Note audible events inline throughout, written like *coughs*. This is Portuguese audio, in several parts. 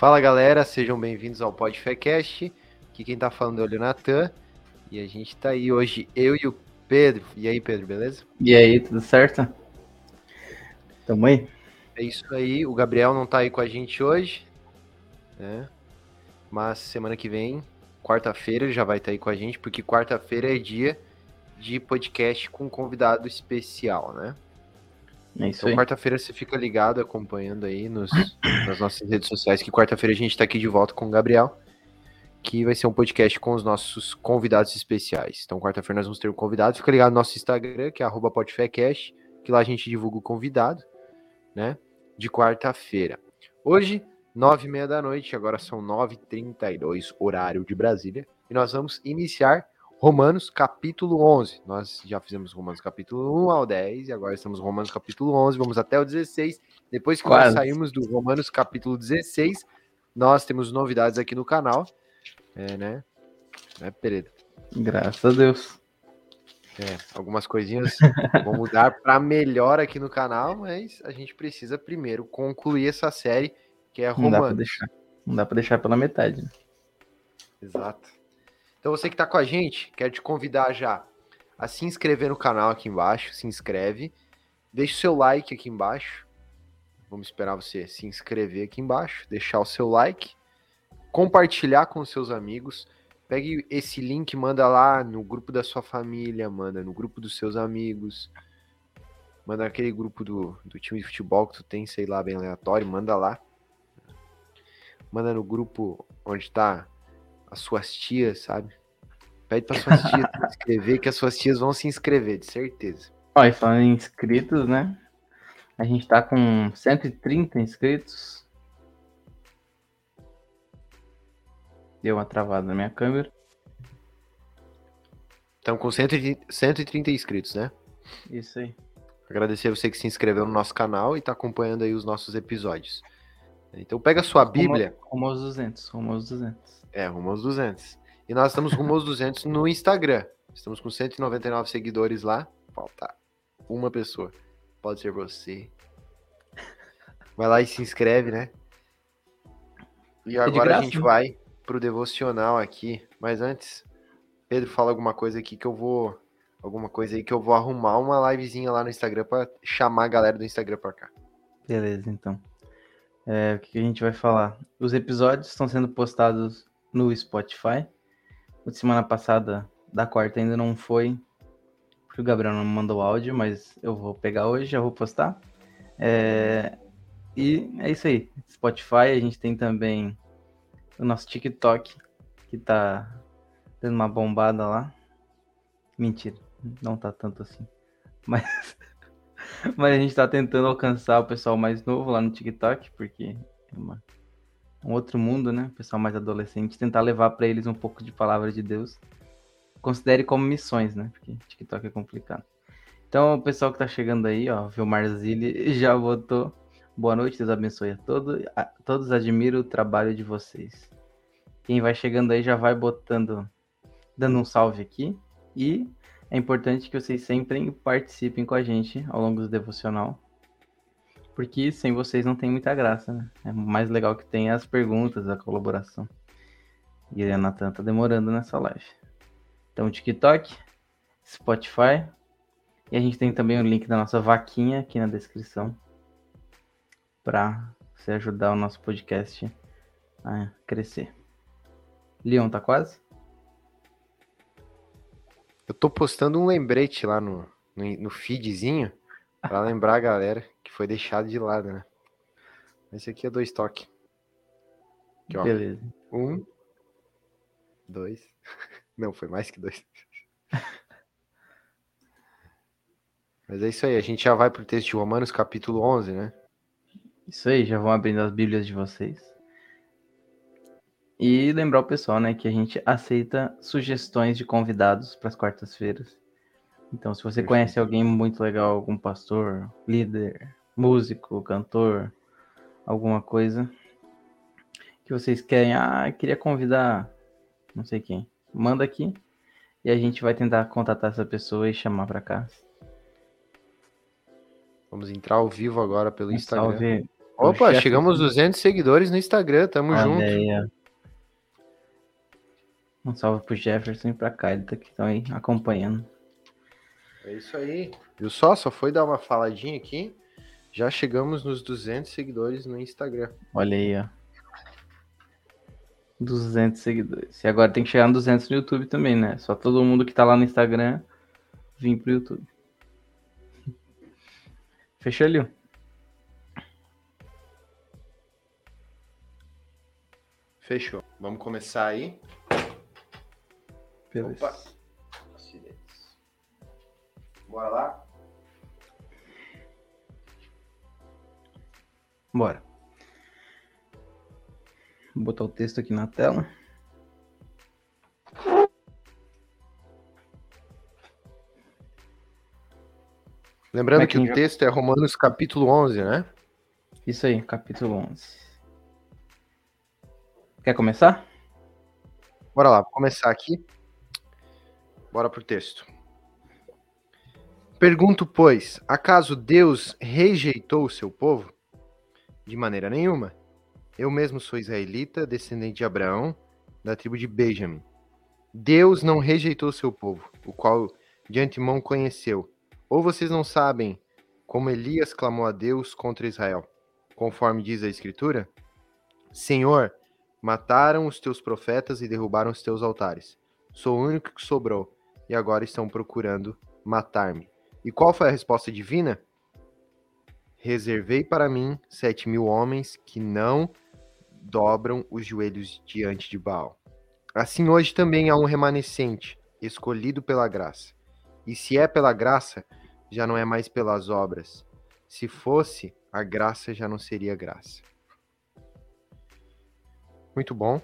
Fala galera, sejam bem-vindos ao Podfecast. Aqui quem tá falando é o Leonatan. E a gente tá aí hoje, eu e o Pedro. E aí, Pedro, beleza? E aí, tudo certo? Tamo aí? É isso aí. O Gabriel não tá aí com a gente hoje, né? Mas semana que vem, quarta-feira, ele já vai estar tá aí com a gente, porque quarta-feira é dia de podcast com convidado especial, né? É isso então, quarta-feira você fica ligado, acompanhando aí nos, *clears throat* nas nossas redes sociais, que quarta-feira a gente tá aqui de volta com o Gabriel, que vai ser um podcast com os nossos convidados especiais. Então, quarta-feira nós vamos ter um convidado. Fica ligado no nosso Instagram, que é podfecast, que lá a gente divulga o convidado, né? De quarta-feira. Hoje, nove e meia da noite, agora são nove e trinta e dois, horário de Brasília, e nós vamos iniciar Romanos capítulo 11. Nós já fizemos Romanos capítulo 1 ao 10 e agora estamos no Romanos capítulo 11, vamos até o 16. Depois que Quase. nós saímos do Romanos capítulo 16, nós temos novidades aqui no canal. É, né? Né, Pereira? Graças a Deus. É, algumas coisinhas vão mudar para melhor aqui no canal, mas a gente precisa primeiro concluir essa série que é Romanos. Não dá para deixar, não dá para deixar pela metade. Né? Exato. Então você que está com a gente, quero te convidar já a se inscrever no canal aqui embaixo, se inscreve, deixa o seu like aqui embaixo. Vamos esperar você se inscrever aqui embaixo, deixar o seu like, compartilhar com seus amigos. Pegue esse link, manda lá no grupo da sua família, manda no grupo dos seus amigos, manda naquele grupo do, do time de futebol que tu tem, sei lá, bem aleatório, manda lá. Manda no grupo onde tá as suas tias, sabe? Pede para suas tias se *laughs* inscrever, que as suas tias vão se inscrever, de certeza. Ó, e falando em inscritos, né? A gente tá com 130 inscritos. Deu uma travada na minha câmera. Estamos com 130 inscritos, né? Isso aí. Agradecer a você que se inscreveu no nosso canal e está acompanhando aí os nossos episódios. Então pega a sua Bíblia. Rumo, rumo aos 200, rumo aos 200. É, rumo aos 200. E nós estamos rumo aos 200 no Instagram. Estamos com 199 seguidores lá. Falta uma pessoa. Pode ser você. Vai lá e se inscreve, né? E é agora a gente né? vai pro devocional aqui. Mas antes, Pedro, fala alguma coisa aqui que eu vou. Alguma coisa aí que eu vou arrumar uma livezinha lá no Instagram para chamar a galera do Instagram para cá. Beleza, então. É, o que a gente vai falar? Os episódios estão sendo postados no Spotify. O de semana passada, da quarta, ainda não foi, porque o Gabriel não mandou áudio, mas eu vou pegar hoje, já vou postar. É... E é isso aí. Spotify, a gente tem também o nosso TikTok, que tá dando uma bombada lá. Mentira, não tá tanto assim. Mas, *laughs* mas a gente tá tentando alcançar o pessoal mais novo lá no TikTok, porque é uma um outro mundo, né? Pessoal mais adolescente, tentar levar para eles um pouco de palavra de Deus. Considere como missões, né? Porque TikTok é complicado. Então, o pessoal que tá chegando aí, ó, Vilmar Zilli *laughs* já votou. Boa noite, Deus abençoe a todos. A, todos admiro o trabalho de vocês. Quem vai chegando aí já vai botando, dando um salve aqui. E é importante que vocês sempre participem com a gente ao longo do devocional porque sem vocês não tem muita graça, né? É mais legal que tem as perguntas, a colaboração. E a Natan tá demorando nessa live. Então, TikTok, Spotify. E a gente tem também o link da nossa vaquinha aqui na descrição. Para você ajudar o nosso podcast a crescer. Leon, tá quase? Eu tô postando um lembrete lá no, no, no feedzinho para lembrar a galera que foi deixado de lado, né? Esse aqui é dois toques. Aqui, ó. Beleza. Um, dois. *laughs* Não, foi mais que dois. *laughs* Mas é isso aí, a gente já vai pro texto de Romanos, capítulo 11, né? Isso aí, já vão abrindo as Bíblias de vocês. E lembrar o pessoal, né, que a gente aceita sugestões de convidados para as quartas-feiras. Então, se você conhece alguém muito legal, algum pastor, líder, músico, cantor, alguma coisa que vocês querem, ah, queria convidar não sei quem, manda aqui e a gente vai tentar contatar essa pessoa e chamar para cá. Vamos entrar ao vivo agora pelo Instagram. Salve Opa, chegamos aos 200 seguidores no Instagram, tamo Olha junto. aí, ó. Um salve pro Jefferson e pra Kylita que estão aí acompanhando. É isso aí. Viu só? Só foi dar uma faladinha aqui. Já chegamos nos 200 seguidores no Instagram. Olha aí, ó. 200 seguidores. E agora tem que chegar no 200 no YouTube também, né? Só todo mundo que tá lá no Instagram vir pro YouTube. *laughs* Fechou ali. Fechou. Vamos começar aí. Beleza. Opa. Bora lá? Bora. Vou botar o texto aqui na tela. Lembrando é que que o texto é Romanos capítulo 11, né? Isso aí, capítulo 11. Quer começar? Bora lá, vou começar aqui. Bora pro texto. Pergunto, pois, acaso Deus rejeitou o seu povo? De maneira nenhuma. Eu mesmo sou israelita, descendente de Abraão, da tribo de Benjamim. Deus não rejeitou seu povo, o qual de antemão conheceu. Ou vocês não sabem como Elias clamou a Deus contra Israel, conforme diz a Escritura? Senhor, Mataram os teus profetas e derrubaram os teus altares. Sou o único que sobrou, e agora estão procurando matar-me. E qual foi a resposta divina? Reservei para mim sete mil homens que não dobram os joelhos diante de Baal. Assim hoje também há um remanescente, escolhido pela graça. E se é pela graça, já não é mais pelas obras. Se fosse, a graça já não seria graça. Muito bom.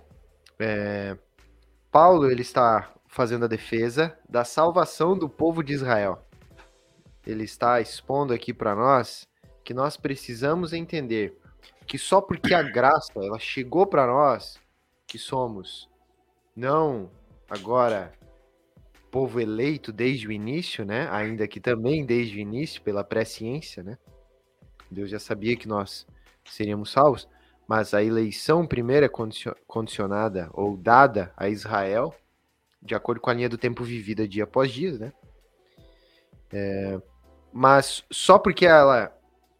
É, Paulo ele está fazendo a defesa da salvação do povo de Israel. Ele está expondo aqui para nós que nós precisamos entender que só porque a graça ela chegou para nós, que somos não agora povo eleito desde o início, né? Ainda que também desde o início pela presciência, né? Deus já sabia que nós seríamos salvos, mas a eleição primeira é condicio- condicionada ou dada a Israel, de acordo com a linha do tempo vivida dia após dia, né? É, mas só porque ela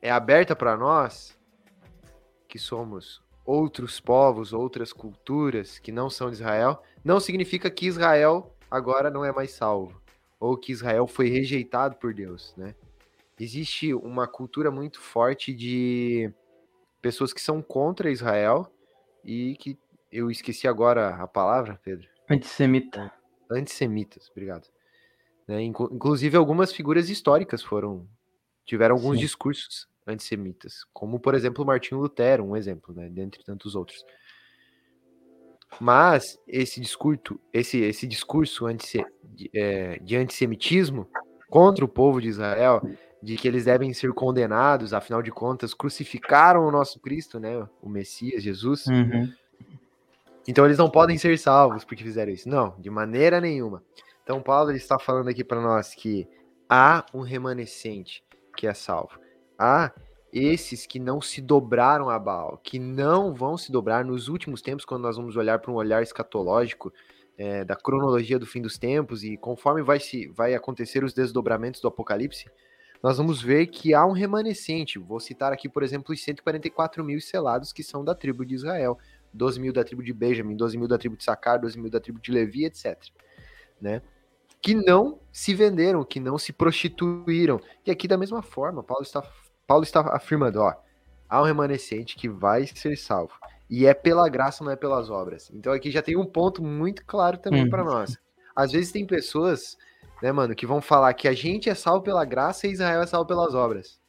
é aberta para nós, que somos outros povos, outras culturas que não são de Israel, não significa que Israel agora não é mais salvo, ou que Israel foi rejeitado por Deus, né? Existe uma cultura muito forte de pessoas que são contra Israel e que eu esqueci agora a palavra, Pedro. Antissemita. Antissemitas, obrigado. Né, inclu- Inclusive algumas figuras históricas foram tiveram alguns Sim. discursos antissemitas, como por exemplo Martinho Lutero, um exemplo, né, dentre tantos outros. Mas esse discurso, esse, esse discurso antisse- de, é, de antissemitismo contra o povo de Israel, de que eles devem ser condenados, afinal de contas, crucificaram o nosso Cristo, né, o Messias, Jesus. Uhum. Então eles não podem ser salvos porque fizeram isso. Não, de maneira nenhuma. Então Paulo está falando aqui para nós que há um remanescente que é salvo. Há esses que não se dobraram a Baal, que não vão se dobrar nos últimos tempos, quando nós vamos olhar para um olhar escatológico é, da cronologia do fim dos tempos e conforme vai se vai acontecer os desdobramentos do Apocalipse, nós vamos ver que há um remanescente. Vou citar aqui, por exemplo, os 144 mil selados que são da tribo de Israel. 12 mil da tribo de Benjamin, 12 mil da tribo de Sacar, 12 mil da tribo de Levi, etc. Né? Que não se venderam, que não se prostituíram. E aqui da mesma forma, Paulo está, Paulo está afirmando, ó, há um remanescente que vai ser salvo. E é pela graça, não é pelas obras. Então aqui já tem um ponto muito claro também Uhum. para nós. Às vezes tem pessoas, né, mano, que vão falar que a gente é salvo pela graça e Israel é salvo pelas obras.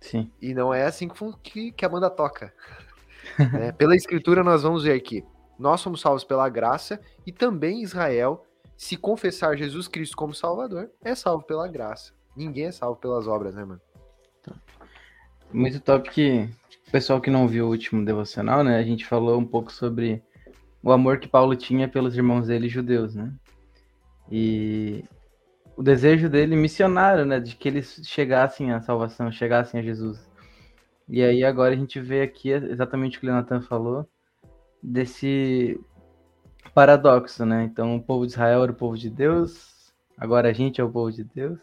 Sim. E não é assim que, que, a banda toca. *laughs* né? Pela escritura, nós vamos ver que nós somos salvos pela graça e também Israel, se confessar Jesus Cristo como Salvador, é salvo pela graça. Ninguém é salvo pelas obras, né, mano? Muito top que o pessoal que não viu o último devocional, né? A gente falou um pouco sobre o amor que Paulo tinha pelos irmãos dele judeus, né? E o desejo dele missionário, né? De que eles chegassem à salvação, chegassem a Jesus. E aí agora a gente vê aqui exatamente o que o Leonatan falou, desse paradoxo, né? Então o povo de Israel era o povo de Deus, agora a gente é o povo de Deus.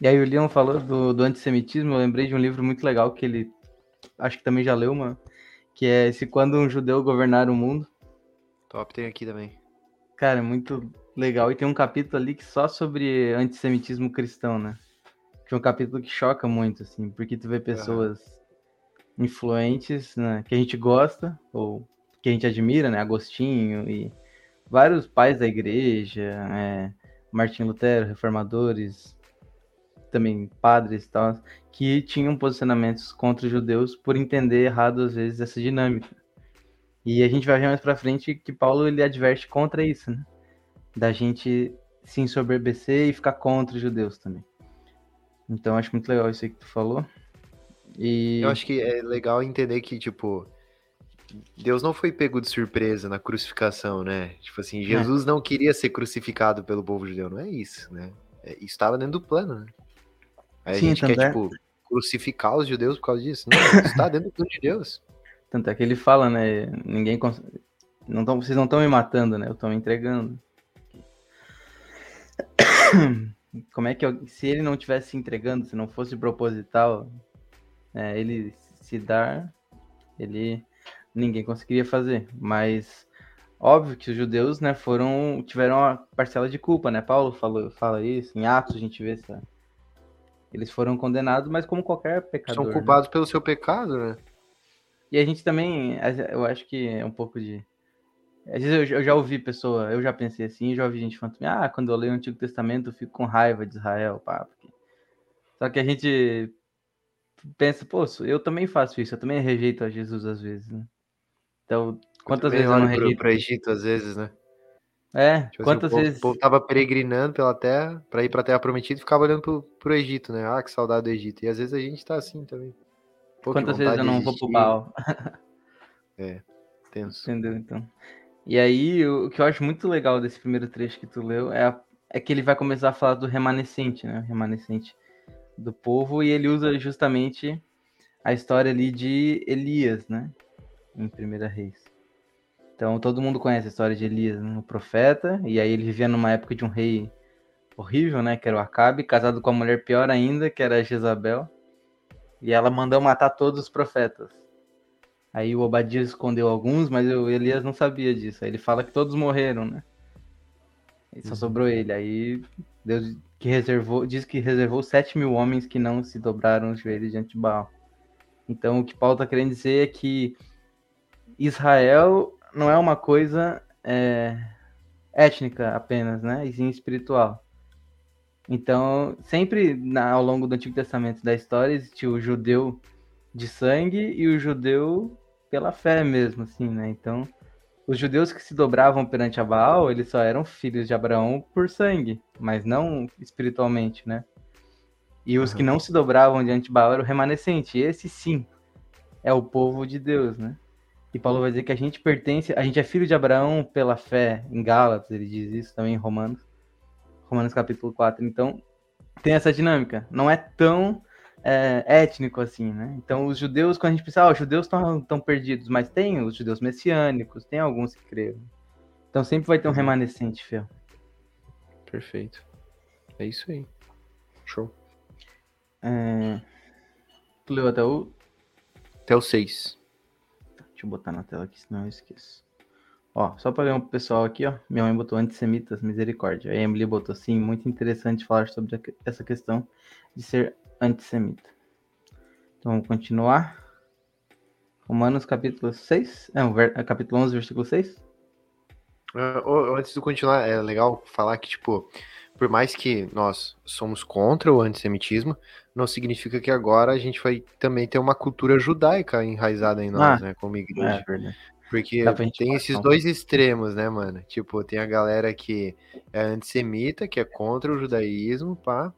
E aí o Leon falou do, do antissemitismo, eu lembrei de um livro muito legal que ele acho que também já leu, mano, que é esse Quando um Judeu Governar o Mundo. Top, tem aqui também. Cara, é muito legal. E tem um capítulo ali que só sobre antissemitismo cristão, né? Que é um capítulo que choca muito, assim, porque tu vê pessoas uhum. influentes, né, que a gente gosta, ou que a gente admira, né? Agostinho e vários pais da igreja, é, Martin Lutero, reformadores, também padres e tal, que tinham posicionamentos contra os judeus por entender errado às vezes essa dinâmica. E a gente vai ver mais para frente que Paulo ele adverte contra isso, né? Da gente se ensoberbecer e ficar contra os judeus também. Então acho muito legal isso aí que tu falou. E... Eu acho que é legal entender que, tipo, Deus não foi pego de surpresa na crucificação, né? Tipo assim, é. Jesus é. não queria ser crucificado pelo povo judeu, não é isso, né? É, isso estava dentro do plano, né? Aí Sim, a gente quer, é... tipo, crucificar os judeus por causa disso. Não, isso está dentro do plano de Deus. *laughs* Tanto é que ele fala, né? Ninguém. Cons... Não tão... Vocês não estão me matando, né? Eu estou me entregando. *coughs* Como é que eu... se ele não tivesse se entregando, se não fosse proposital, é, ele se dar, ele ninguém conseguiria fazer. Mas óbvio que os judeus, né, foram tiveram uma parcela de culpa, né? Paulo falou, fala isso em Atos, a gente vê essa eles foram condenados, mas como qualquer pecador. São culpados né? pelo seu pecado, né? E a gente também, eu acho que é um pouco de. Às vezes eu, já ouvi pessoa, eu já pensei assim, já ouvi gente falando, ah, quando eu leio o Antigo Testamento eu fico com raiva de Israel, pá. Porque... Só que a gente pensa, pô, eu também faço isso, eu também rejeito a Jesus às vezes, né? Então, quantas eu vezes eu não rejeito? Para Egito às vezes, né? É, tipo quantas assim, o vezes. O povo tava peregrinando pela terra, para ir pra terra prometida e ficava olhando pro, pro Egito, né? Ah, que saudade do Egito. E às vezes a gente tá assim também. Pô, quantas vezes eu não vou pro Baal? *laughs* é, tenso. Entendeu, então. E aí, o, que eu acho muito legal desse primeiro trecho que tu leu é, a, é que ele vai começar a falar do remanescente, né? O remanescente do povo, e ele usa justamente a história ali de Elias, né? Em Primeira Reis. Então todo mundo conhece a história de Elias, né? o profeta, e aí ele vivia numa época de um rei horrível, né, que era o Acabe, casado com uma mulher pior ainda, que era a Jezabel, e ela mandou matar todos os profetas. Aí o Obadias escondeu alguns, mas o Elias não sabia disso. Aí ele fala que todos morreram, né? E só uhum. sobrou ele. Aí Deus que reservou, diz que reservou sete mil homens que não se dobraram os joelhos diante de Baal. Então o que Paulo está querendo dizer é que Israel não é uma coisa é, étnica apenas, né? E sim espiritual. Então, sempre na, ao longo do Antigo Testamento da história existiu o judeu de sangue e o judeu pela fé mesmo, assim, né? Então, os judeus que se dobravam perante a Baal, eles só eram filhos de Abraão por sangue, mas não espiritualmente, né? E os que não se dobravam diante de Baal eram o remanescente. Esse sim é o povo de Deus, né? E Paulo vai dizer que a gente pertence, a gente é filho de Abraão pela fé. Em Gálatas ele diz isso também em Romanos. Romanos capítulo 4. Então, tem essa dinâmica. Não é tão é, étnico assim, né? Então, os judeus, quando a gente pensa, ah, os judeus estão tão perdidos, mas tem os judeus messiânicos, tem alguns que creem. Então, sempre vai ter um uhum. remanescente fiel. Perfeito. É isso aí. Show. É... Tu leu até o. Até o 6. Deixa eu botar na tela aqui, senão eu esqueço. Ó, só para ver um pessoal aqui, ó. Minha mãe botou antissemitas, misericórdia. A Emily botou sim, muito interessante falar sobre essa questão de ser antissemita. Então vamos continuar. Romanos capítulo 6. É. É capítulo 11, versículo 6. Uh, antes de continuar, é legal falar que, tipo, por mais que nós somos contra o antissemitismo, não significa que agora a gente vai também ter uma cultura judaica enraizada em nós, ah, né, como igreja. É Porque tem esses dois extremos, né, mano? Tipo, tem a galera que é antissemita, que é contra o judaísmo, pá,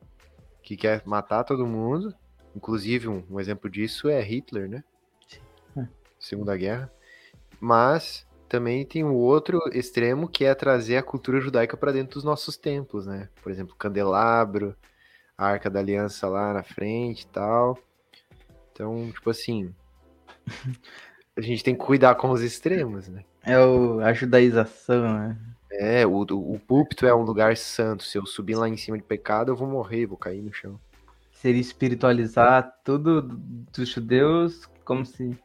que quer matar todo mundo. Inclusive, um, um exemplo disso é Hitler, né? É. Segunda Guerra. Mas também tem o outro extremo que é trazer a cultura judaica para dentro dos nossos templos, né? Por exemplo, candelabro, a Arca da Aliança lá na frente e tal. Então, tipo assim, *laughs* a gente tem que cuidar com os extremos, né? É o, a judaização, né? É, o, o púlpito é um lugar santo. Se eu subir lá em cima de pecado, eu vou morrer, vou cair no chão. Seria espiritualizar tudo dos judeus como se.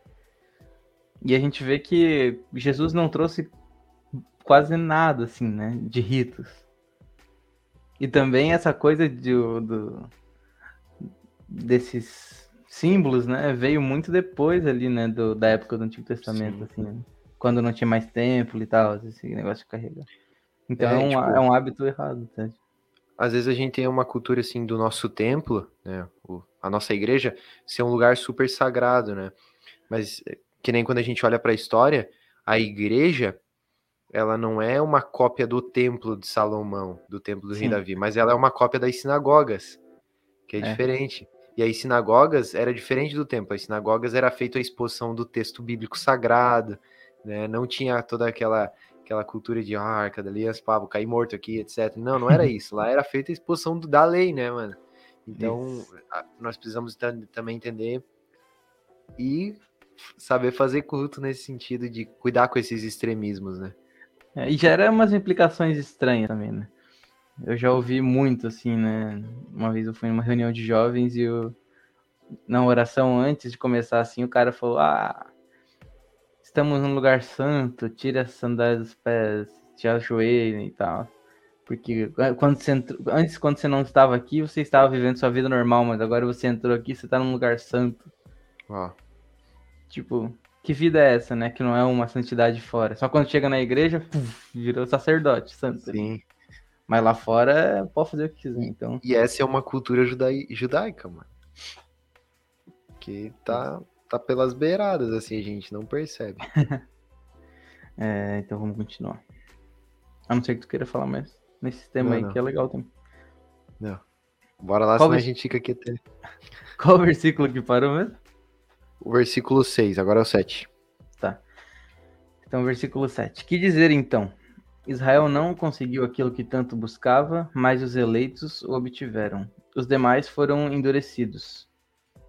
E a gente vê que Jesus não trouxe quase nada, assim, né? De ritos. E também essa coisa de, do, desses símbolos, né? Veio muito depois ali, né? Do, da época do Antigo Testamento, Sim. assim. Né? Quando não tinha mais templo e tal, esse negócio de carregar. Então é, é um, tipo, é um hábito errado, tá? Às vezes a gente tem uma cultura, assim, do nosso templo, né? O, a nossa igreja ser um lugar super sagrado, né? Mas que nem quando a gente olha para a história, a igreja ela não é uma cópia do templo de Salomão, do templo do Sim. rei Davi, mas ela é uma cópia das sinagogas, que é, é, diferente. E as sinagogas era diferente do templo. As sinagogas era feita a exposição do texto bíblico sagrado, né? Não tinha toda aquela aquela cultura de ah, arca da aliança, pá, vou cair morto aqui, etc. Não, não era *laughs* isso. Lá era feita a exposição do, da lei, né, mano? Então, nós precisamos também entender e saber fazer culto nesse sentido de cuidar com esses extremismos, né? É, e gera umas implicações estranhas também, né? Eu já ouvi muito, assim, né? Uma vez eu fui numa reunião de jovens e eu, na oração antes de começar, assim, o cara falou: Ah, estamos num lugar santo, tira as sandálias dos pés, te ajoelha e tal. Porque quando você entrou, antes, quando você não estava aqui, você estava vivendo sua vida normal, mas agora você entrou aqui, você está num lugar santo. Ah. Tipo, que vida é essa, né? Que não é uma santidade fora. Só quando chega na igreja, puf, virou sacerdote santo. Sim. Mas lá fora pode fazer o que quiser, então. E essa é uma cultura judai... judaica, mano. Que tá, tá pelas beiradas, assim, a gente não percebe. *laughs* é, então vamos continuar. A não ser que tu queira falar mais nesse tema não, aí, não. que é legal também. Não. Bora lá, Qual senão vers... a gente fica aqui até. *laughs* Qual versículo que parou mesmo? O versículo 6, agora é o 7. Tá. Então, versículo 7. Que dizer então? Israel não conseguiu aquilo que tanto buscava, mas os eleitos o obtiveram. Os demais foram endurecidos.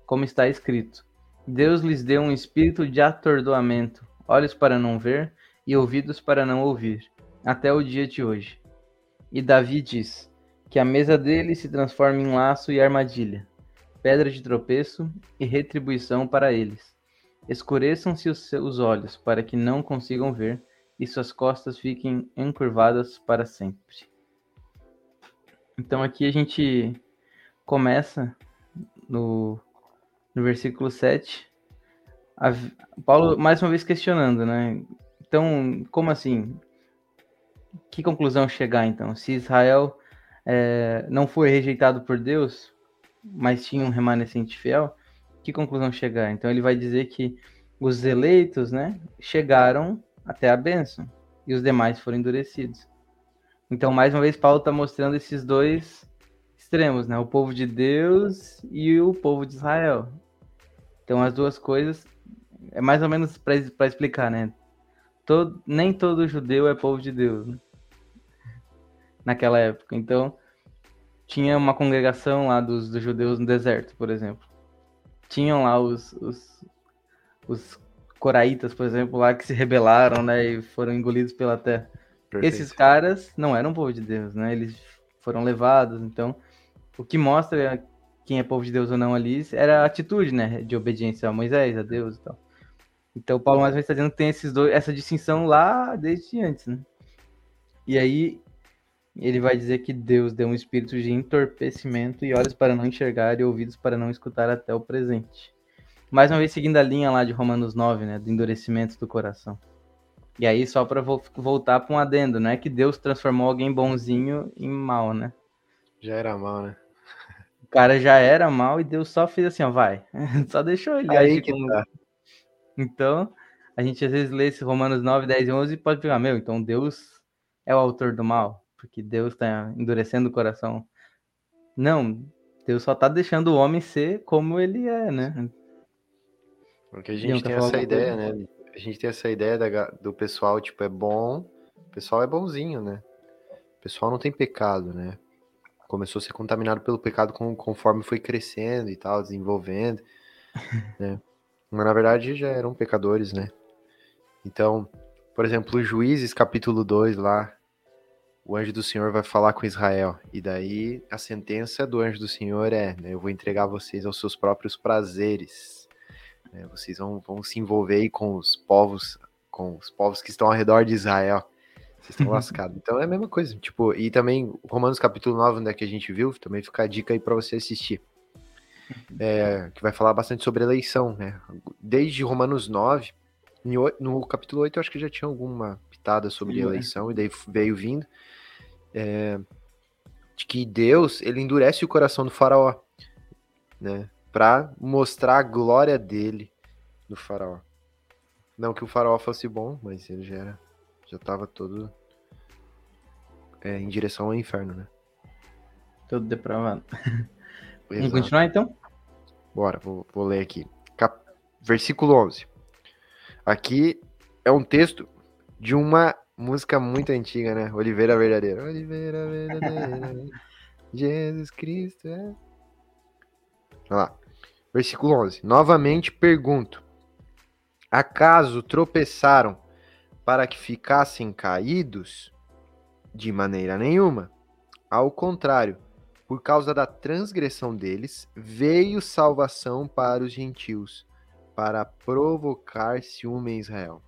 Como está escrito: Deus lhes deu um espírito de atordoamento, olhos para não ver e ouvidos para não ouvir, até o dia de hoje. E Davi diz: Que a mesa dele se transforme em laço e armadilha pedra de tropeço e retribuição para eles. Escureçam-se os seus olhos, para que não consigam ver, e suas costas fiquem encurvadas para sempre. Então aqui a gente começa no, no versículo 7, a, Paulo mais uma vez questionando, né? Então, como assim? Que conclusão chegar então? Se Israel é, não foi rejeitado por Deus, mas tinha um remanescente fiel, que conclusão chegar? Então ele vai dizer que os eleitos, né, chegaram até a bênção e os demais foram endurecidos. Então, mais uma vez, Paulo está mostrando esses dois extremos, né? O povo de Deus e o povo de Israel. Então, as duas coisas é mais ou menos para explicar, né? Todo, nem todo judeu é povo de Deus né? naquela época. Então, tinha uma congregação lá dos, dos judeus no deserto, por exemplo. Tinham lá os, os, os coraitas, por exemplo, lá que se rebelaram, né, e foram engolidos pela terra. Perfeito. Esses caras não eram povo de Deus, né? Eles foram levados, então o que mostra quem é povo de Deus ou não ali era a atitude, né, de obediência a Moisés, a Deus e tal. Então Paulo mais vezes está dizendo que tem esses dois, essa distinção lá desde antes, né? E aí ele vai dizer que Deus deu um espírito de entorpecimento e olhos para não enxergar e ouvidos para não escutar até o presente. Mais uma vez seguindo a linha lá de Romanos 9, né, do endurecimento do coração. E aí só para vo voltar para um adendo, não é que Deus transformou alguém bonzinho em mal, né? Já era mal, né? O cara já era mal e Deus só fez assim, ó, vai. *laughs* só deixou ele aí que como... tá. Então, a gente às vezes lê esse Romanos 9, 10 e 11 e pode pegar, meu, então Deus é o autor do mal porque Deus está endurecendo o coração. Não, Deus só está deixando o homem ser como ele é, né? Porque a gente tem essa ideia, coisa. né? A gente tem essa ideia da, do pessoal, tipo, é bom, o pessoal é bonzinho, né? O pessoal não tem pecado, né? Começou a ser contaminado pelo pecado conforme foi crescendo e tal, desenvolvendo. *laughs* né? Mas na verdade já eram pecadores, né? Então, por exemplo, Juízes capítulo 2 lá, o anjo do Senhor vai falar com Israel. E daí a sentença do anjo do Senhor é: né, eu vou entregar vocês aos seus próprios prazeres. Né, vocês vão, vão se envolver com os povos, com os povos que estão ao redor de Israel. Vocês estão *laughs* lascados. Então é a mesma coisa. Tipo, e também Romanos capítulo 9, onde é que a gente viu, também fica a dica aí para você assistir. É, que vai falar bastante sobre eleição, né? Desde Romanos 9, no capítulo 8 eu acho que já tinha alguma pitada sobre Sim, eleição, é. e daí veio vindo. É, de que Deus, ele endurece o coração do faraó, né? Pra mostrar a glória dele no faraó. Não que o faraó fosse bom, mas ele já era, já tava todo é, em direção ao inferno, né? Todo depravado. *laughs* Vamos continuar então? Bora, vou, vou ler aqui. Cap... Versículo 11. Aqui é um texto de uma música muito antiga, né? Oliveira Verdadeira. Oliveira Verdadeira. *laughs* Jesus Cristo é. Olha lá. Versículo 11. Novamente pergunto: Acaso tropeçaram para que ficassem caídos? De maneira nenhuma. Ao contrário, por causa da transgressão deles, veio salvação para os gentios, para provocar ciúme em Israel.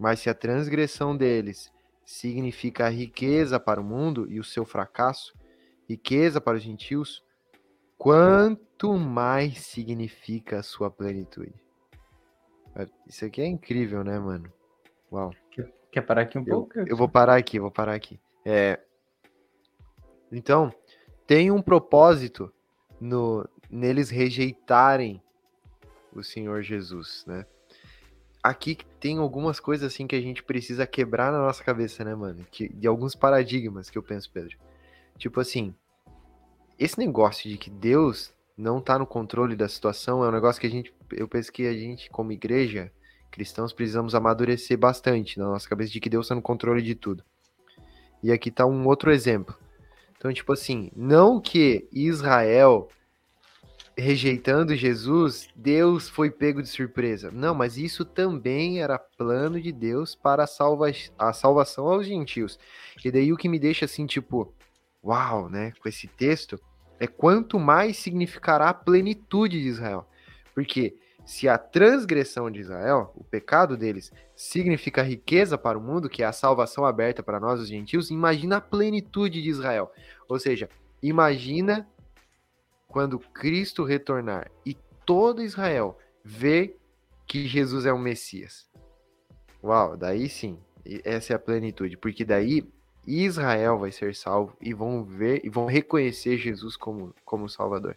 Mas se a transgressão deles significa riqueza para o mundo e o seu fracasso, riqueza para os gentios, quanto mais significa a sua plenitude. É, isso aqui é incrível, né, mano? Uau. Quer parar aqui um eu, pouco? Eu vou parar aqui, vou parar aqui. É, então, tem um propósito no neles rejeitarem o Senhor Jesus, né? Aqui tem algumas coisas assim que a gente precisa quebrar na nossa cabeça, né, mano? Que, de alguns paradigmas que eu penso, Pedro. Tipo assim, esse negócio de que Deus não tá no controle da situação é um negócio que a gente, eu penso que a gente, como igreja, cristãos, precisamos amadurecer bastante na nossa cabeça de que Deus tá no controle de tudo. E aqui tá um outro exemplo. Então, tipo assim, não que Israel rejeitando Jesus, Deus foi pego de surpresa. Não, mas isso também era plano de Deus para a, salva a salvação aos gentios. E daí o que me deixa assim, tipo, uau, né, com esse texto, é quanto mais significará a plenitude de Israel. Porque se a transgressão de Israel, o pecado deles, significa riqueza para o mundo, que é a salvação aberta para nós, os gentios, imagina a plenitude de Israel. Ou seja, imagina quando Cristo retornar e todo Israel ver que Jesus é o Messias. Uau, daí sim, essa é a plenitude, porque daí Israel vai ser salvo e vão ver e vão reconhecer Jesus como, como Salvador.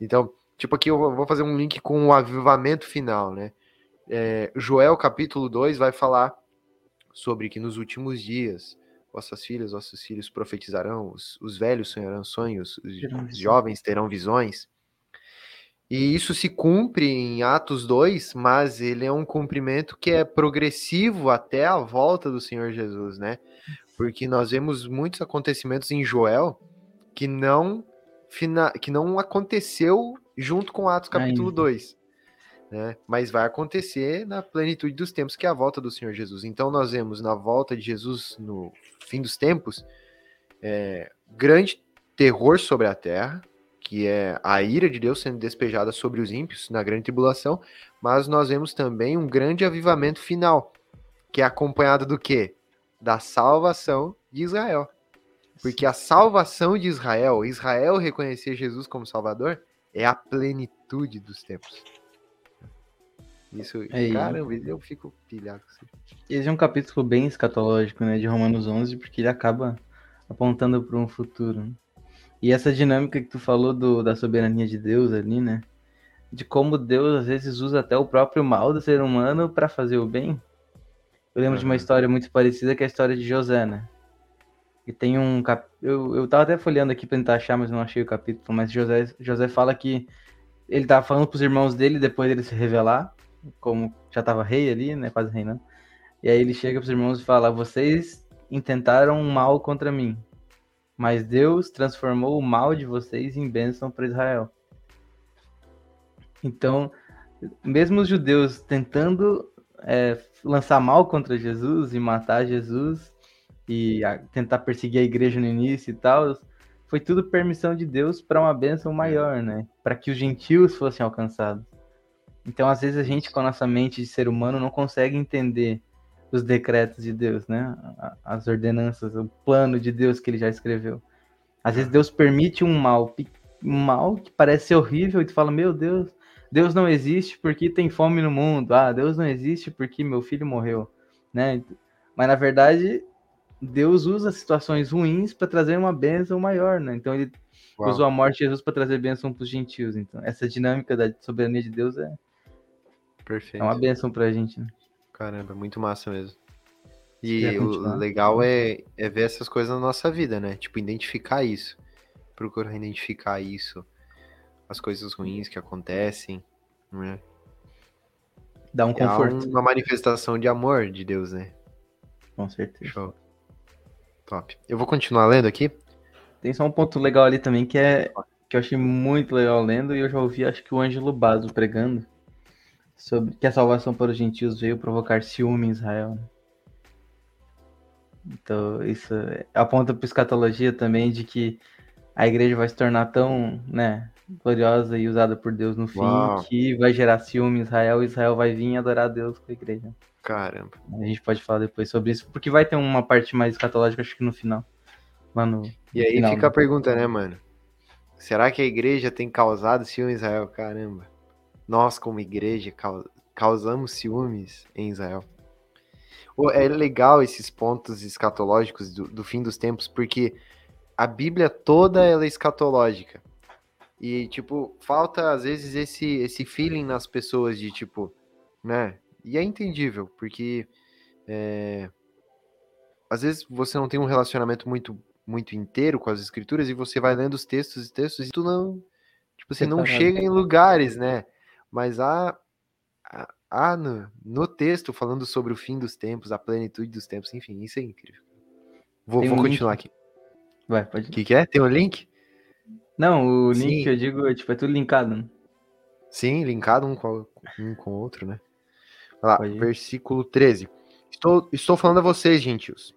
Então, Tipo, aqui eu vou fazer um link com o avivamento final, né? É, Joel capítulo 2 vai falar sobre que nos últimos dias vossas filhas, vossos filhos profetizarão, os, os velhos sonharão sonhos, os, jovens terão visões. E isso se cumpre em Atos 2, mas ele é um cumprimento que é progressivo até a volta do Senhor Jesus, né? Porque nós vemos muitos acontecimentos em Joel que não que não aconteceu junto com Atos capítulo Ainda. 2. Né? Mas vai acontecer na plenitude dos tempos, que é a volta do Senhor Jesus. Então nós vemos na volta de Jesus no fim dos tempos é, grande terror sobre a terra, que é a ira de Deus sendo despejada sobre os ímpios na grande tribulação, mas nós vemos também um grande avivamento final, que é acompanhado do quê? Da salvação de Israel. Porque a salvação de Israel, Israel reconhecer Jesus como Salvador, é a plenitude dos tempos. Isso, é, caramba, eu fico pilhado. Esse é um capítulo bem escatológico, né, de Romanos 11, porque ele acaba apontando para um futuro. Né? E essa dinâmica que tu falou do, da soberania de Deus ali, né, de como Deus às vezes usa até o próprio mal do ser humano para fazer o bem. Eu lembro uhum. de uma história muito parecida que é a história de José, né? E tem um cap... eu, eu tava até folheando aqui pra tentar achar, mas não achei o capítulo. Mas José, José fala que ele tava falando pros irmãos dele depois dele se revelar, como já tava rei ali, né? Quase reinando. E aí ele chega pros irmãos e fala: Vocês intentaram um mal contra mim, mas Deus transformou o mal de vocês em bênção para Israel. Então, mesmo os judeus tentando é, lançar mal contra Jesus e matar Jesus e a, tentar perseguir a igreja no início e tal, foi tudo permissão de Deus para uma bênção maior, né? Para que os gentios fossem alcançados. Então, às vezes a gente com a nossa mente de ser humano não consegue entender os decretos de Deus, né? As ordenanças, o plano de Deus que ele já escreveu. Às vezes Deus permite um mal, um mal que parece horrível e tu fala, meu Deus, Deus não existe porque tem fome no mundo. Ah, Deus não existe porque meu filho morreu, né? Mas na verdade, Deus usa situações ruins para trazer uma bênção maior, né? Então ele Uau. usou a morte de Jesus para trazer bênção para os gentios. Então, essa dinâmica da soberania de Deus é Perfeito. É uma bênção para a gente, né? Caramba, muito massa mesmo. E o legal é, é ver essas coisas na nossa vida, né? Tipo, identificar isso. Procurar identificar isso as coisas ruins que acontecem, né? Dá um é conforto. uma manifestação de amor de Deus, né? Com certeza. Show. Top. Eu vou continuar lendo aqui. Tem só um ponto legal ali também que é que eu achei muito legal lendo e eu já ouvi acho que o Ângelo Basso pregando sobre que a salvação para os gentios veio provocar ciúme em Israel. Né? Então, isso aponta para escatologia também de que a igreja vai se tornar tão, né, gloriosa e usada por Deus no fim, Uau. que vai gerar ciúme em Israel, e Israel vai vir adorar a Deus com a igreja. Caramba. A gente pode falar depois sobre isso, porque vai ter uma parte mais escatológica, acho que no final. Lá no, e aí final, fica né? a pergunta, né, mano? Será que a igreja tem causado ciúme em Israel? Caramba. Nós, como igreja, causamos ciúmes em Israel. É legal esses pontos escatológicos do, do fim dos tempos, porque a Bíblia toda ela é escatológica. E, tipo, falta às vezes esse, esse feeling nas pessoas de, tipo, né? E é entendível, porque é, às vezes você não tem um relacionamento muito, muito inteiro com as escrituras e você vai lendo os textos e textos e tu não. Tipo, você não chega em lugares, né? Mas há, há no, no, texto falando sobre o fim dos tempos, a plenitude dos tempos, enfim, isso é incrível. Vou, vou um continuar link. aqui. Vai, pode. O que, que é? Tem um link? Não, o link Sim. que eu digo é, tipo, é tudo linkado. Né? Sim, linkado um com, um com o outro, né? Olha lá, versículo 13. Estou, estou falando a vocês, gentios,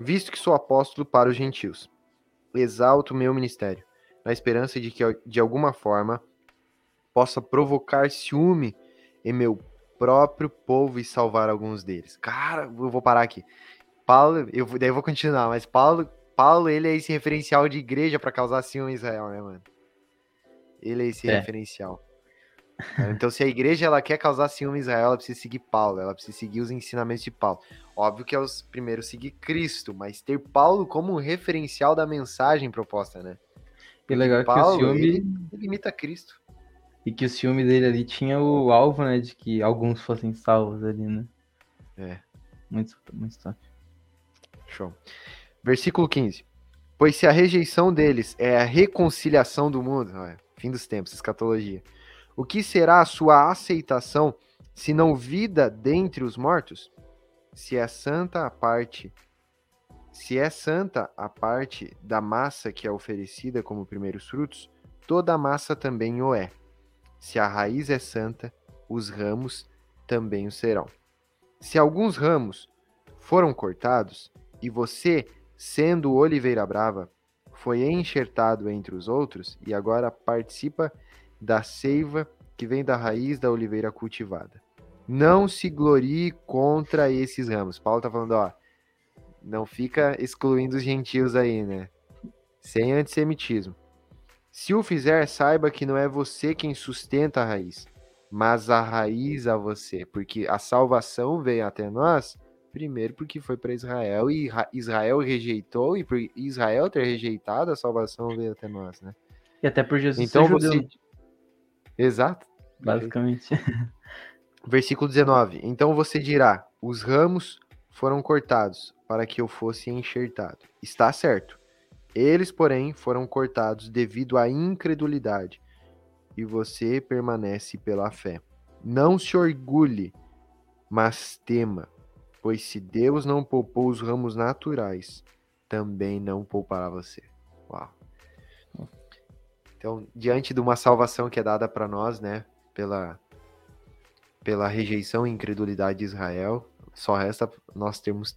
visto que sou apóstolo para os gentios. Exalto o meu ministério, na esperança de que, de alguma forma, possa provocar ciúme em meu próprio povo e salvar alguns deles. Cara, eu vou parar aqui. Paulo, eu, daí eu vou continuar, mas Paulo Paulo, ele é esse referencial de igreja para causar ciúme em Israel, né, mano? Ele é esse é. referencial. Então, se a igreja ela quer causar ciúme em Israel, ela precisa seguir Paulo, ela precisa seguir os ensinamentos de Paulo. Óbvio que é os primeiros seguir Cristo, mas ter Paulo como um referencial da mensagem proposta, né? E legal Paulo, que o ciúme ele, ele imita Cristo. E que o ciúme dele ali tinha o alvo, né, de que alguns fossem salvos ali, né? É. Muito, muito top. Show. Versículo 15. Pois se a rejeição deles é a reconciliação do mundo, olha, fim dos tempos, escatologia, o que será a sua aceitação se não vida dentre os mortos? Se é santa a parte, se é santa a parte da massa que é oferecida como primeiros frutos, toda a massa também o é. Se a raiz é santa, os ramos também o serão. Se alguns ramos foram cortados e você sendo Oliveira Brava, foi enxertado entre os outros e agora participa da seiva que vem da raiz da oliveira cultivada. Não se glorie contra esses ramos. Paulo tá falando, ó, não fica excluindo os gentios aí, né? Sem antissemitismo. Se o fizer, saiba que não é você quem sustenta a raiz, mas a raiz a você, porque a salvação veio até nós Primeiro porque foi para Israel e Israel rejeitou e por Israel ter rejeitado a salvação veio até nós, né? E até por Jesus então ser você... Exato. Basicamente. *laughs* Versículo 19. Então você dirá: os ramos foram cortados para que eu fosse enxertado. Está certo. Eles, porém, foram cortados devido à incredulidade, e você permanece pela fé. Não se orgulhe, mas tema, Pois se Deus não poupou os ramos naturais, também não poupará você. Uau. Então, diante de uma salvação que é dada para nós, né, pela pela rejeição e incredulidade de Israel, só resta nós termos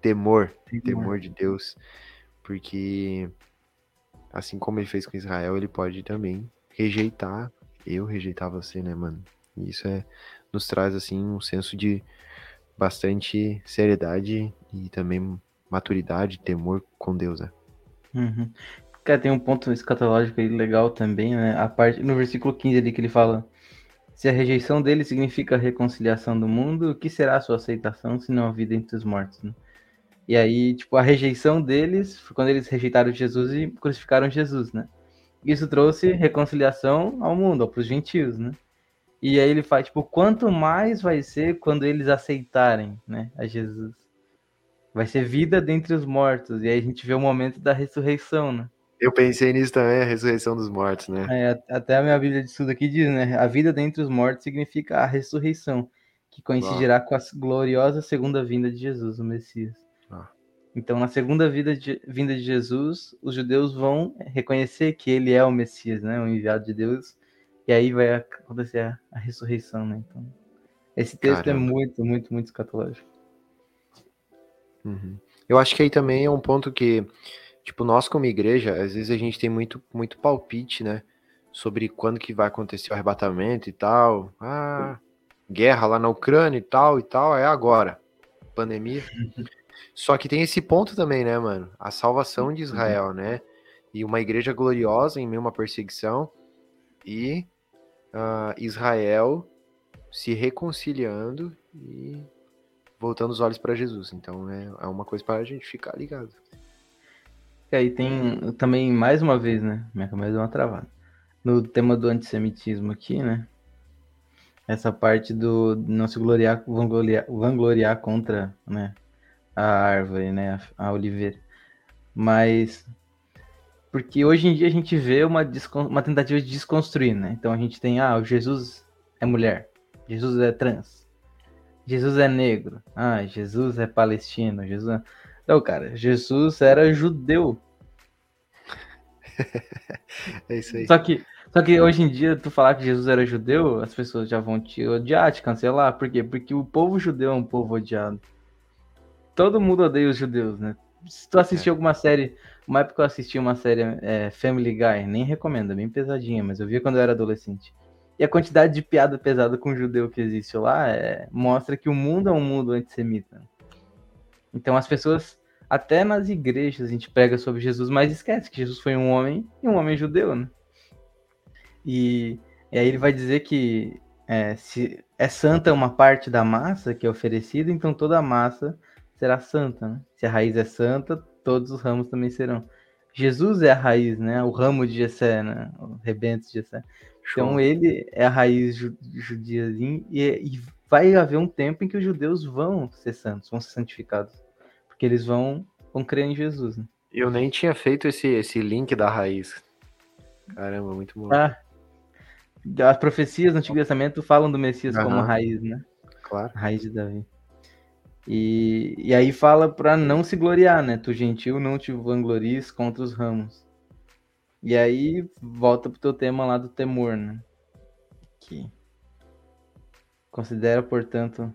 temor, temor, temor de Deus, porque assim como ele fez com Israel, ele pode também rejeitar, eu rejeitar você, né, mano? E isso é nos traz assim um senso de bastante seriedade e também maturidade, temor com Deus, né? Uhum. Cara, tem um ponto escatológico aí legal também, né? A parte no versículo 15 ali que ele fala: Se a rejeição dele significa a reconciliação do mundo, o que será a sua aceitação se não a vida entre os mortos, né? E aí, tipo, a rejeição deles foi quando eles rejeitaram Jesus e crucificaram Jesus, né? Isso trouxe reconciliação ao mundo, para os gentios, né? E aí ele faz, tipo, quanto mais vai ser quando eles aceitarem, né, a Jesus. Vai ser vida dentre os mortos. E aí a gente vê o momento da ressurreição, né? Eu pensei nisso também, a ressurreição dos mortos, né? É, até a minha Bíblia de estudo aqui diz, né? A vida dentre os mortos significa a ressurreição, que coincidirá com a gloriosa segunda vinda de Jesus, o Messias. Ah. Então, na segunda vida de, vinda de Jesus, os judeus vão reconhecer que ele é o Messias, né? O enviado de Deus e aí vai acontecer a, a ressurreição, né? Então, esse texto é Caramba. é muito, muito, muito escatológico. Uhum. Eu acho que aí também é um ponto que, tipo, nós como igreja, às vezes a gente tem muito, muito palpite, né? Sobre quando que vai acontecer o arrebatamento e tal. Ah, guerra lá na Ucrânia e tal e tal, é agora. Pandemia. *laughs* Só que tem esse ponto também, né, mano? A salvação de Israel, né? E uma igreja gloriosa em meio a uma perseguição. E uh, Israel se reconciliando e voltando os olhos para Jesus. Então é, é uma coisa para a gente ficar ligado. E aí tem também, mais uma vez, né? Minha câmera deu uma travada. No tema do antissemitismo aqui, né? Essa parte do não se gloriar, vangloriar, vangloriar contra né, a árvore, né? A, a oliveira. Mas porque hoje em dia a gente vê uma, uma tentativa de desconstruir, né? Então a gente tem, ah, o Jesus é mulher, Jesus é trans, Jesus é negro, ah, Jesus é palestino, Jesus é... Não, cara, Jesus era judeu. *laughs* é isso aí. Só que, só que hoje em dia, tu falar que Jesus era judeu, as pessoas já vão te odiar, te cancelar. Por quê? Porque o povo judeu é um povo odiado. Todo mundo odeia os judeus, né? Se tu assistiu é. alguma série uma época eu assisti uma série é, Family Guy, nem recomendo, é bem pesadinha, mas eu via quando eu era adolescente. E a quantidade de piada pesada com judeu que existe lá é, mostra que o mundo é um mundo antissemita. Então as pessoas, até nas igrejas, a gente prega sobre Jesus, mas esquece que Jesus foi um homem e um homem judeu, né? E, e aí ele vai dizer que é, se é santa uma parte da massa que é oferecida, então toda a massa será santa, né? Se a raiz é santa, todos os ramos também serão. Jesus é a raiz, né? O ramo de Jessé, né? O rebento de Jessé. Então ele é a raiz judia e, e vai haver um tempo em que os judeus vão ser santos, vão ser santificados, porque eles vão, vão crer em Jesus. Né? Eu nem tinha feito esse, esse link da raiz. Caramba, muito bom. Ah, as profecias do Antigo Testamento falam do Messias uhum. como raiz, né? Claro. A raiz de Davi. E, e aí fala para não se gloriar, né? Tu gentil não te vanglories contra os ramos. E aí volta pro teu tema lá do temor, né? Que considera, portanto,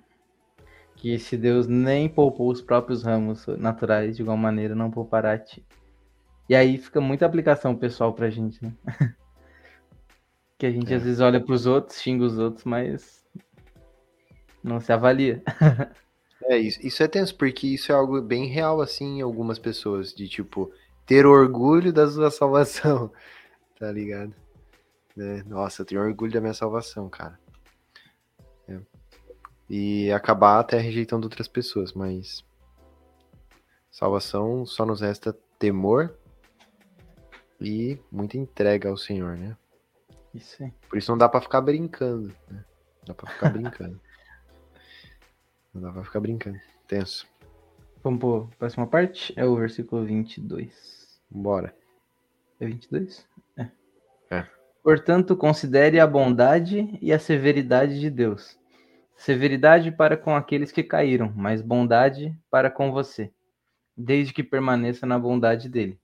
que se Deus nem poupou os próprios ramos naturais, de igual maneira não poupará a ti. E aí fica muita aplicação pessoal pra gente, né? *laughs* que a gente é. às vezes olha pros outros, xinga os outros, mas não se avalia. *laughs* É, isso, isso é tenso, porque isso é algo bem real, assim, em algumas pessoas, de tipo, ter orgulho da sua salvação, *laughs* tá ligado? É, nossa, eu tenho orgulho da minha salvação, cara. É. E acabar até rejeitando outras pessoas, mas salvação só nos resta temor e muita entrega ao Senhor, né? Isso aí. Por isso não dá para ficar brincando, né? Dá pra ficar *laughs* brincando. Não dá pra ficar brincando. Tenso. Vamos para próxima parte? É o versículo 22. Bora. É 22? É. É. Portanto, considere a bondade e a severidade de Deus. Severidade para com aqueles que caíram, mas bondade para com você, desde que permaneça na bondade dele.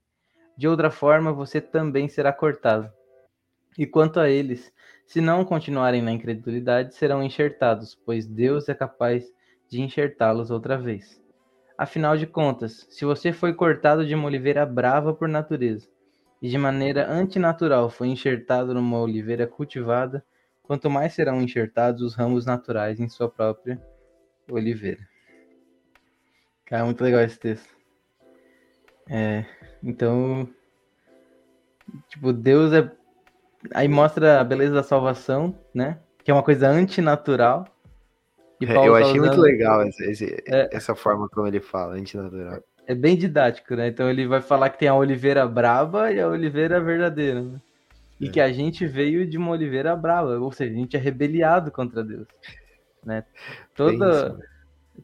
De outra forma, você também será cortado. E quanto a eles, Se não continuarem na incredulidade, serão enxertados, pois Deus é capaz de enxertá-los outra vez. Afinal de contas, se você foi cortado de uma oliveira brava por natureza e de maneira antinatural foi enxertado numa oliveira cultivada, quanto mais serão enxertados os ramos naturais em sua própria oliveira. Cara, muito legal esse texto. É, então, tipo, Deus é. Aí mostra a beleza da salvação, né? Que é uma coisa antinatural eu tá achei usando... muito legal esse, esse, é. essa forma como ele fala, antinatural. É bem didático, né? Então ele vai falar que tem a oliveira braba e a oliveira verdadeira, né? E é. que a gente veio de uma oliveira brava, ou seja, a gente é rebeliado contra Deus, né? Toda,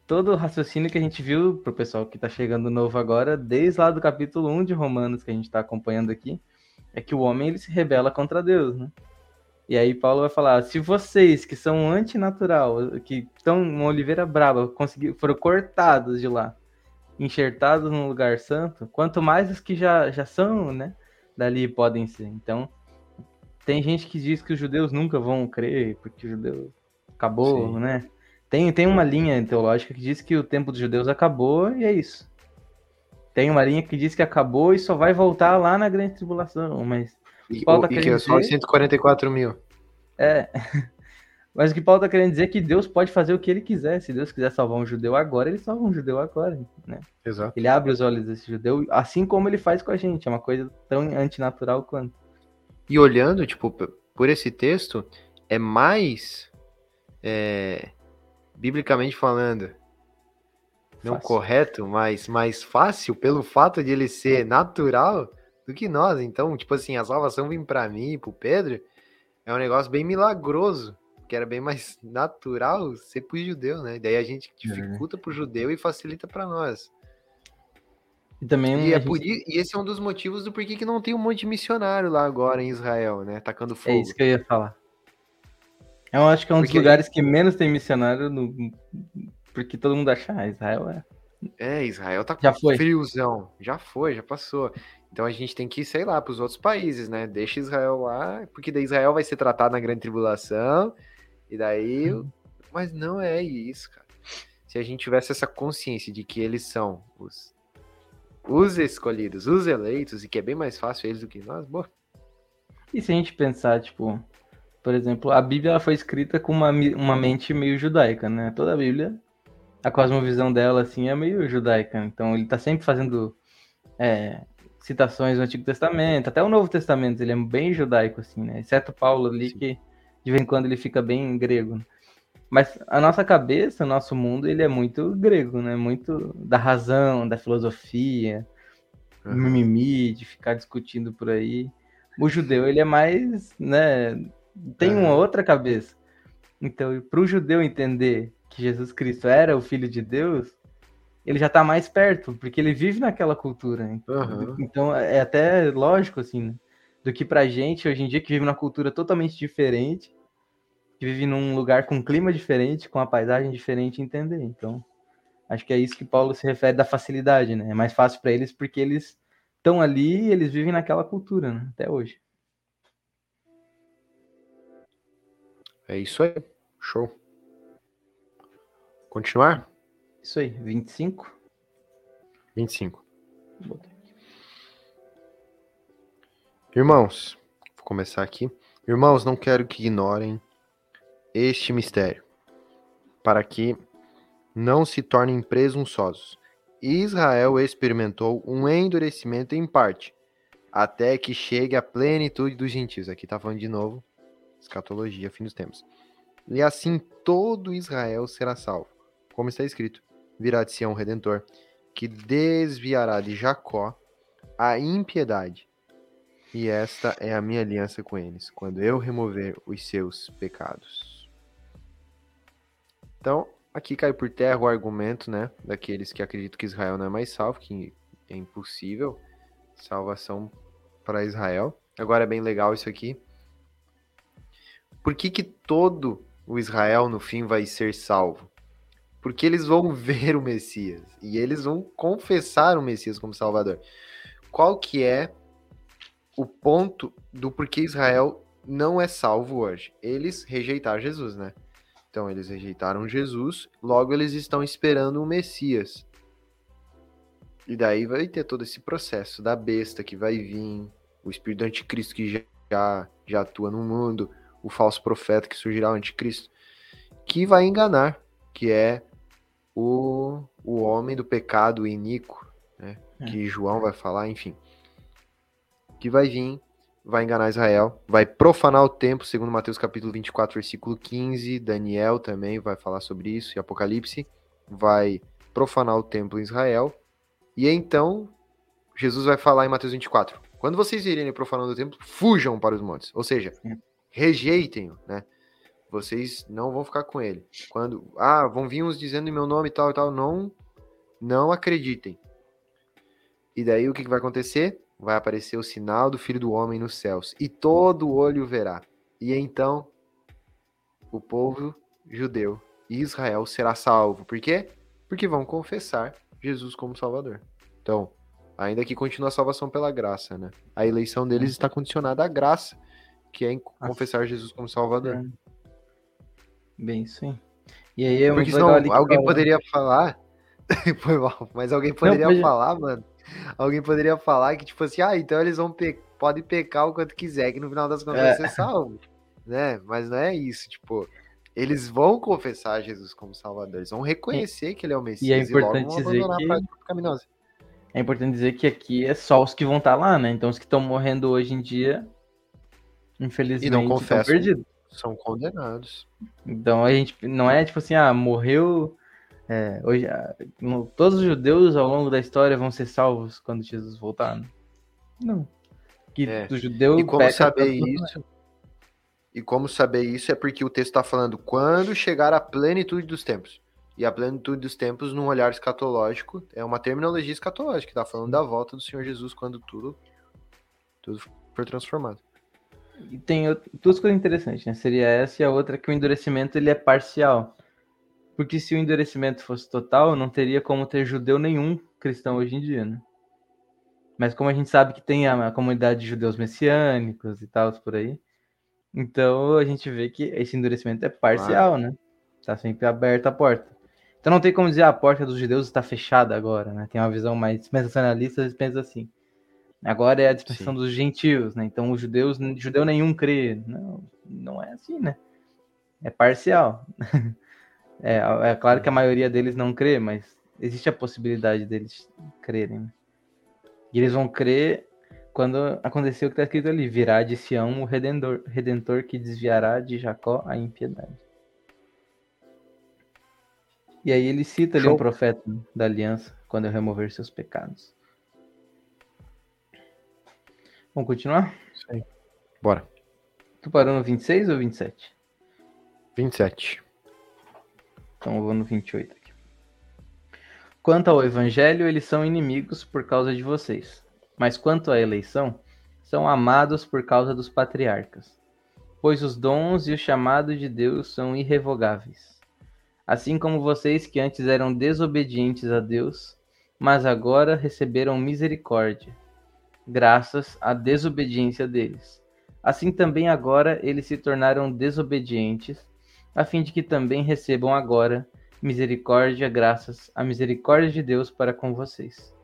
todo o raciocínio que a gente viu pro pessoal que tá chegando novo agora, desde lá do capítulo 1 de Romanos que a gente tá acompanhando aqui, é que o homem ele se rebela contra Deus, né? E aí Paulo vai falar: se vocês que são antinatural, que estão uma oliveira brava, foram cortados de lá, enxertados no lugar santo, quanto mais os que já, já são, né, dali podem ser. Então, tem gente que diz que os judeus nunca vão crer, porque o judeu acabou, Sim. né? Tem, tem uma linha teológica que diz que o tempo dos judeus acabou e é isso. Tem uma linha que diz que acabou e só vai voltar lá na grande tribulação, mas e, Paulo tá e que é só dizer... 144 mil. É. *laughs* Mas o que Paulo tá querendo dizer é que Deus pode fazer o que ele quiser. Se Deus quiser salvar um judeu agora, ele salva um judeu agora, né? Exato. Ele abre os olhos desse judeu, assim como ele faz com a gente. É uma coisa tão antinatural quanto. E olhando, tipo, por esse texto, é mais, é, biblicamente falando, não fácil. correto, mas mais fácil pelo fato de ele ser natural do que nós. Então, tipo assim, a salvação vem para mim e pro Pedro é um negócio bem milagroso, que era bem mais *laughs* natural ser pro judeu, né? daí a gente é dificulta é. pro judeu e facilita para nós. E também e, é gente... por, e esse é um dos motivos do porquê que não tem um monte de missionário lá agora em Israel, né? Tacando é fogo. É isso que eu ia falar. Eu acho que é um porque... dos lugares que menos tem missionário, no... porque todo mundo acha, ah, Israel é. É, Israel tá já foi. friozão. Já foi, já passou. Então a gente tem que ir, sei lá, para os outros países, né? Deixa Israel lá, porque daí Israel vai ser tratado na grande tribulação, e daí. Uhum. Mas não é isso, cara. Se a gente tivesse essa consciência de que eles são os, os escolhidos, os eleitos, e que é bem mais fácil eles do que nós, boa. E se a gente pensar, tipo, por exemplo, a Bíblia foi escrita com uma, uma mente meio judaica, né? Toda a Bíblia, a cosmovisão dela, assim, é meio judaica. Então ele tá sempre fazendo é, citações do Antigo Testamento, até o Novo Testamento, ele é bem judaico, assim, né? Exceto Paulo ali, Sim. que de vez em quando ele fica bem grego. Mas a nossa cabeça, o nosso mundo, ele é muito grego, né? Muito da razão, da filosofia, uhum. mimimi, de ficar discutindo por aí. O judeu, ele é mais, né? Tem uhum. uma outra cabeça. Então, para o judeu entender que Jesus Cristo era o Filho de Deus, ele já tá mais perto, porque ele vive naquela cultura. Uhum. Então é até lógico, assim, né? do que pra gente hoje em dia, que vive numa cultura totalmente diferente, que vive num lugar com um clima diferente, com uma paisagem diferente, entender. Então, acho que é isso que Paulo se refere da facilidade, né? É mais fácil para eles porque eles estão ali e eles vivem naquela cultura, né? Até hoje. É isso aí. Show. Continuar? Isso aí, 25? 25. Irmãos, vou começar aqui. Irmãos, não quero que ignorem este mistério, para que não se tornem presunçosos. Israel experimentou um endurecimento em parte, até que chegue a plenitude dos gentios. Aqui está falando de novo, escatologia, fim dos tempos. E assim todo Israel será salvo, como está escrito virá de Sião Redentor, que desviará de Jacó a impiedade. E esta é a minha aliança com eles, quando eu remover os seus pecados. Então, aqui cai por terra o argumento, né, daqueles que acreditam que Israel não é mais salvo, que é impossível salvação para Israel. Agora é bem legal isso aqui. Por que que todo o Israel no fim vai ser salvo? Porque eles vão *laughs* ver o Messias e eles vão confessar o Messias como Salvador. Qual que é o ponto do porquê Israel não é salvo hoje? Eles rejeitaram Jesus, né? Então eles rejeitaram Jesus, logo eles estão esperando o Messias. E daí vai ter todo esse processo da besta que vai vir, o espírito do anticristo que já, já atua no mundo, o falso profeta que surgirá, o anticristo, que vai enganar, que é o, o homem do pecado iníquo, né? É. Que João vai falar, enfim. Que vai vir, vai enganar Israel, vai profanar o templo, segundo Mateus capítulo 24, versículo 15, Daniel também vai falar sobre isso, e Apocalipse, vai profanar o templo em Israel, e então Jesus vai falar em Mateus 24: quando vocês virem profanando o templo, fujam para os montes. Ou seja, rejeitem-o, né? Vocês não vão ficar com ele. Quando, ah, vão vir uns dizendo em meu nome e tal e tal, não, não acreditem. E daí o que, que vai acontecer? Vai aparecer o sinal do Filho do Homem nos céus, e todo olho verá. E então o povo judeu e Israel será salvo. Por quê? Porque vão confessar Jesus como Salvador. Então, Ainda que continue a salvação pela graça, né? A eleição deles está condicionada à graça, que é em confessar Jesus como Salvador. É. Bem, sim. E aí é Porque senão alguém fala... poderia falar. *laughs* Foi mal, mas alguém poderia Não, falar, mano. Alguém poderia falar que, tipo assim, ah, então eles vão pe... podem pecar o quanto quiser, que no final das contas é. vai ser salvo. Né? Mas não é isso, tipo. Eles vão confessar Jesus como Salvador, eles vão reconhecer que ele é o Messias e, é importante e logo vão abandonar dizer que... é importante dizer que aqui é só os que vão estar tá lá, né? Então os que estão morrendo hoje em dia, infelizmente, e não confessam, estão perdidos. São condenados. Então a gente não é tipo assim, ah, morreu. É, hoje, ah, todos os judeus ao longo da história vão ser salvos quando Jesus voltar. Né? Não. Que é. o judeu e como saber isso? E como saber isso é porque o texto está falando quando chegar a plenitude dos tempos. E a plenitude dos tempos, num olhar escatológico, é uma terminologia escatológica, que está falando da volta do Senhor Jesus quando tudo, tudo for transformado. E tem duas coisas interessantes, né? Seria essa e a outra que o endurecimento ele é parcial. Porque se o endurecimento fosse total, não teria como ter judeu nenhum cristão hoje em dia, né? Mas como a gente sabe que tem a, a comunidade de judeus messiânicos e tal por aí, então a gente vê que esse endurecimento é parcial, claro. né? Tá sempre aberta a porta. Então não tem como dizer ah, a porta dos judeus está fechada agora, né? Tem uma visão mais dispensacionalista, eles pensam assim. Agora é a dispensação Sim. dos gentios, né? Então os judeus, judeu nenhum crê. Não, não é assim, né? É parcial. *laughs* é, é claro que a maioria deles não crê, mas existe a possibilidade deles crerem. Né? E eles vão crer quando acontecer o que está escrito ali: virá de Sião o redentor, redentor que desviará de Jacó a impiedade. E aí ele cita ali Show. um profeta da aliança, quando eu remover seus pecados. Vamos continuar? Sim. Bora. Tu parou no 26 ou 27? 27. Então eu vou no 28 aqui. Quanto ao evangelho, eles são inimigos por causa de vocês. Mas quanto à eleição, são amados por causa dos patriarcas. Pois os dons e o chamado de Deus são irrevogáveis assim como vocês que antes eram desobedientes a Deus, mas agora receberam misericórdia, graças à desobediência deles. Assim também agora eles se tornaram desobedientes, a fim de que também recebam agora misericórdia, graças à misericórdia de Deus para com vocês.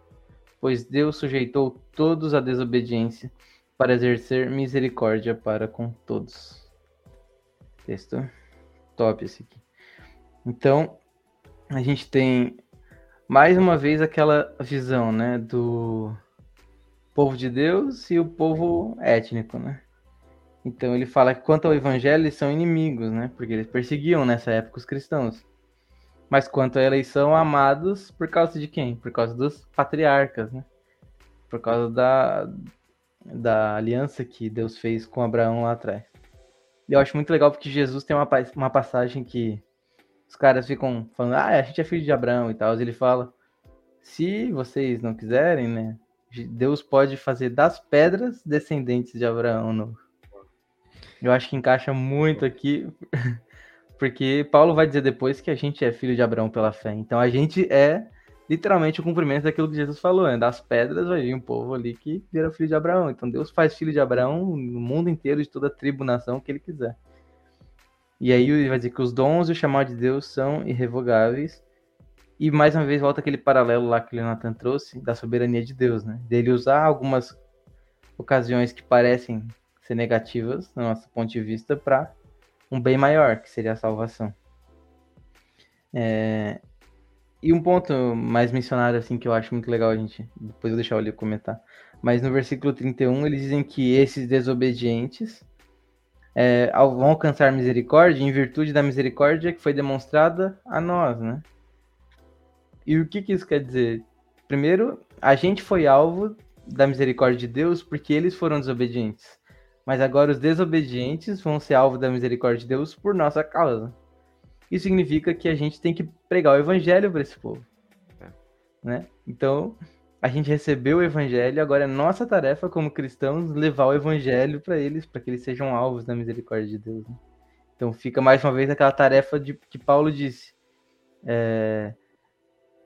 Pois Deus sujeitou todos à desobediência para exercer misericórdia para com todos. Texto top esse aqui. Então, a gente tem mais uma vez aquela visão, né, do povo de Deus e o povo étnico, né? Então ele fala que quanto ao evangelho eles são inimigos, né? Porque eles perseguiam nessa época os cristãos. Mas quanto à eleição, amados por causa de quem? Por causa dos patriarcas, né? Por causa da, da aliança que Deus fez com Abraão lá atrás. Eu acho muito legal porque Jesus tem uma, uma passagem que os caras ficam falando, ah, a gente é filho de Abraão e tal. Ele fala, se vocês não quiserem, né? Deus pode fazer das pedras descendentes de Abraão. Eu acho que encaixa muito aqui, *laughs* porque Paulo vai dizer depois que a gente é filho de Abraão pela fé. Então a gente é literalmente o cumprimento daquilo que Jesus falou, né? Das pedras vai vir um povo ali que vira filho de Abraão. Então Deus faz filho de Abraão no mundo inteiro, de toda a tribo, nação que ele quiser. E aí ele vai dizer que os dons e o chamado de Deus são irrevogáveis. E mais uma vez volta aquele paralelo lá que o Leonatan trouxe da soberania de Deus, né? Dele usar algumas ocasiões que parecem ser negativas, do nosso ponto de vista, para um bem maior, que seria a salvação. É... E um ponto mais mencionado, assim, que eu acho muito legal a gente. Depois eu deixar o Leo comentar. Mas no versículo 31, eles dizem que esses desobedientes é, vão alcançar misericórdia em virtude da misericórdia que foi demonstrada a nós, né? E o que, que isso quer dizer? Primeiro, a gente foi alvo da misericórdia de Deus porque eles foram desobedientes. Mas agora os desobedientes vão ser alvo da misericórdia de Deus por nossa causa. Isso significa que a gente tem que pregar o evangelho para esse povo. É. Né? Então, a gente recebeu o evangelho, agora é nossa tarefa como cristãos levar o evangelho para eles, para que eles sejam alvos da misericórdia de Deus. Né? Então, fica mais uma vez aquela tarefa de que Paulo disse: é,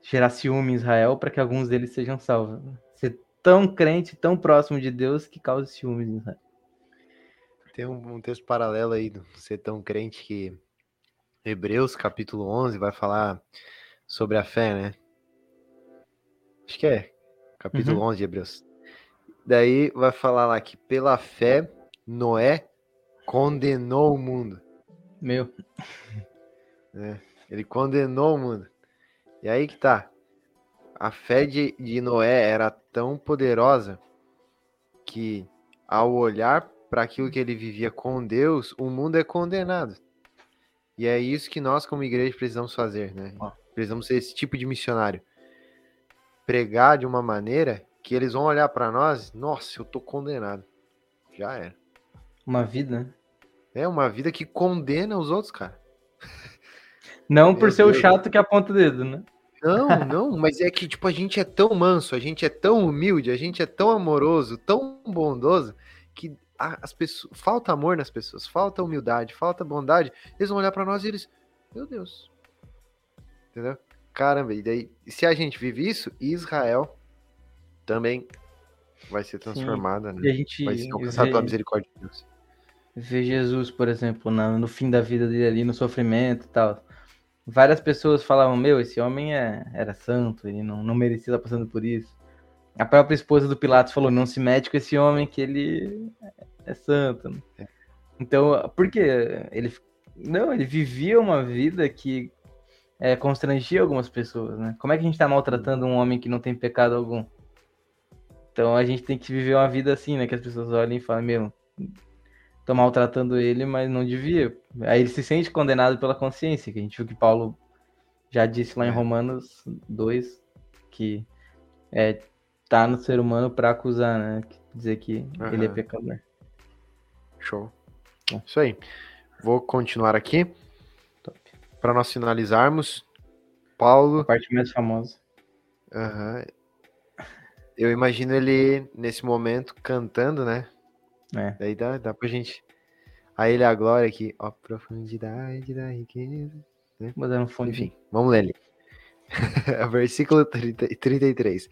gerar ciúme em Israel para que alguns deles sejam salvos. Ser tão crente, tão próximo de Deus que cause ciúmes em Israel. Tem um, um, texto paralelo aí do ser tão crente que Hebreus capítulo 11 vai falar sobre a fé, né? Acho que é, capítulo uhum. 11 de Hebreus. Daí vai falar lá que pela fé Noé condenou o mundo. Meu. É, ele condenou o mundo. E aí que tá. A fé de, de Noé era tão poderosa que ao olhar para aquilo que ele vivia com Deus, o mundo é condenado. E é isso que nós, como igreja, precisamos fazer, né? Precisamos ser esse tipo de missionário. Pregar de uma maneira que eles vão olhar para nós, nossa, eu tô condenado. Já era. Uma vida, né? É uma vida que condena os outros, cara. *laughs* Não por ser o chato que aponta o dedo, né? Não, *laughs* não, mas é que tipo a gente é tão manso, a gente é tão humilde, a gente é tão amoroso, tão bondoso que as pessoas, falta amor nas pessoas, falta humildade, falta bondade, eles vão olhar para nós e eles, meu Deus. Entendeu? Caramba, e daí, se a gente vive isso, Israel também vai ser transformada, né? E a gente vai ser alcançado pela misericórdia de Deus. Ver Jesus, por exemplo, no fim da vida dele ali, no sofrimento e tal. Várias pessoas falavam, meu, esse homem é, era santo, ele não, não merecia estar passando por isso. A própria esposa do Pilatos falou: não se mete com esse homem que ele é santo. É. Então, por quê? Ele, não, ele vivia uma vida que é, constrangia algumas pessoas, né? Como é que a gente está maltratando um homem que não tem pecado algum? Então a gente tem que viver uma vida assim, né? Que as pessoas olhem e falam, meu, tô maltratando ele, mas não devia. Aí ele se sente condenado pela consciência, que a gente viu que Paulo já disse lá em é. Romanos 2, que é, tá no ser humano para acusar, né? Dizer que uhum. ele é pecador. Show. Bom. Isso aí. Vou continuar aqui. Para nós finalizarmos, Paulo. A parte mais famosa. Uhum. Eu imagino ele nesse momento cantando, né? É. Daí dá, dá pra gente. A ele a glória aqui, ó, profundidade da riqueza. Né? Mandando fone. Enfim, vamos ler ali. *laughs* Versículo 30, 33.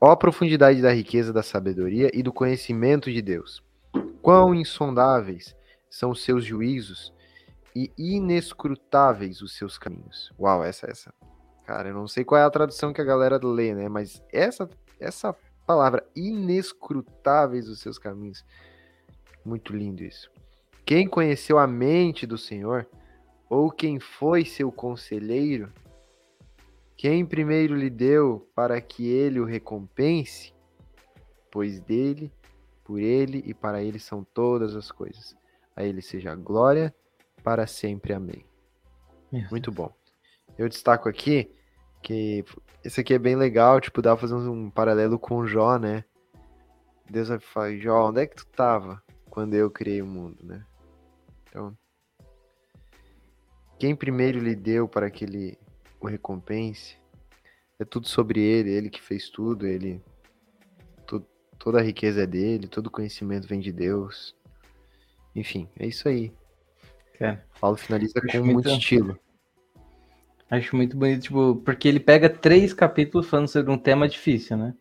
Ó profundidade da riqueza da sabedoria e do conhecimento de Deus. Quão insondáveis são os seus juízos e inescrutáveis os seus caminhos. Uau, essa essa. Cara, eu não sei qual é a tradução que a galera lê, né? Mas essa essa palavra inescrutáveis os seus caminhos. Muito lindo isso. Quem conheceu a mente do Senhor ou quem foi seu conselheiro quem primeiro lhe deu para que ele o recompense? Pois dele, por ele e para ele são todas as coisas. A ele seja a glória para sempre. Amém. Muito bom. Eu destaco aqui que esse aqui é bem legal, tipo, dá pra fazer um paralelo com Jó, né? Deus vai falar, Jó, onde é que tu tava quando eu criei o mundo, né? Então, quem primeiro lhe deu para que ele o recompense. É tudo sobre ele, ele que fez tudo, ele tu, toda a riqueza é dele, todo conhecimento vem de Deus. Enfim, é isso aí. É. Paulo finaliza com muito, muito estilo. Acho muito bonito, tipo, porque ele pega três capítulos falando sobre um tema difícil, né?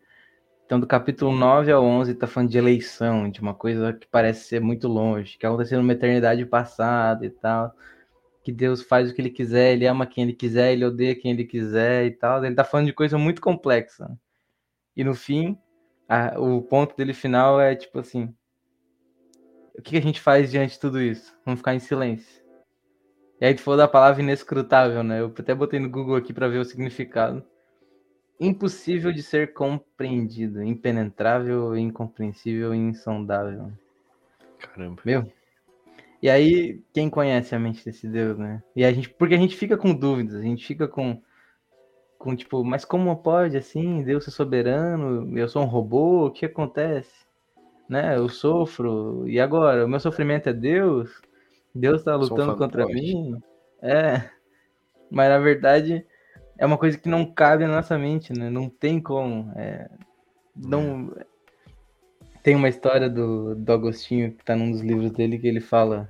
Então, do capítulo 9 ao 11, tá falando de eleição, de uma coisa que parece ser muito longe, que aconteceu numa eternidade passada e tal. Que Deus faz o que ele quiser, ele ama quem ele quiser, ele odeia quem ele quiser e tal. Ele tá falando de coisa muito complexa. E no fim, a, o ponto dele final é tipo assim: o que a gente faz diante de tudo isso? Vamos ficar em silêncio. E aí tu falou da palavra inescrutável, né? Eu até botei no Google aqui para ver o significado. Impossível de ser compreendido, impenetrável, incompreensível e insondável. Caramba. Meu. E aí, quem conhece a mente desse Deus, né? E a gente, porque a gente fica com dúvidas, a gente fica com, com tipo, mas como pode assim, Deus ser soberano? Eu sou um robô? O que acontece? Né? Eu sofro, e agora? O meu sofrimento é Deus? Deus tá lutando um contra mim. É. Mas na verdade é uma coisa que não cabe na nossa mente, né? Não tem como. É... Não. É. Tem uma história do, do Agostinho que tá num dos livros dele que ele fala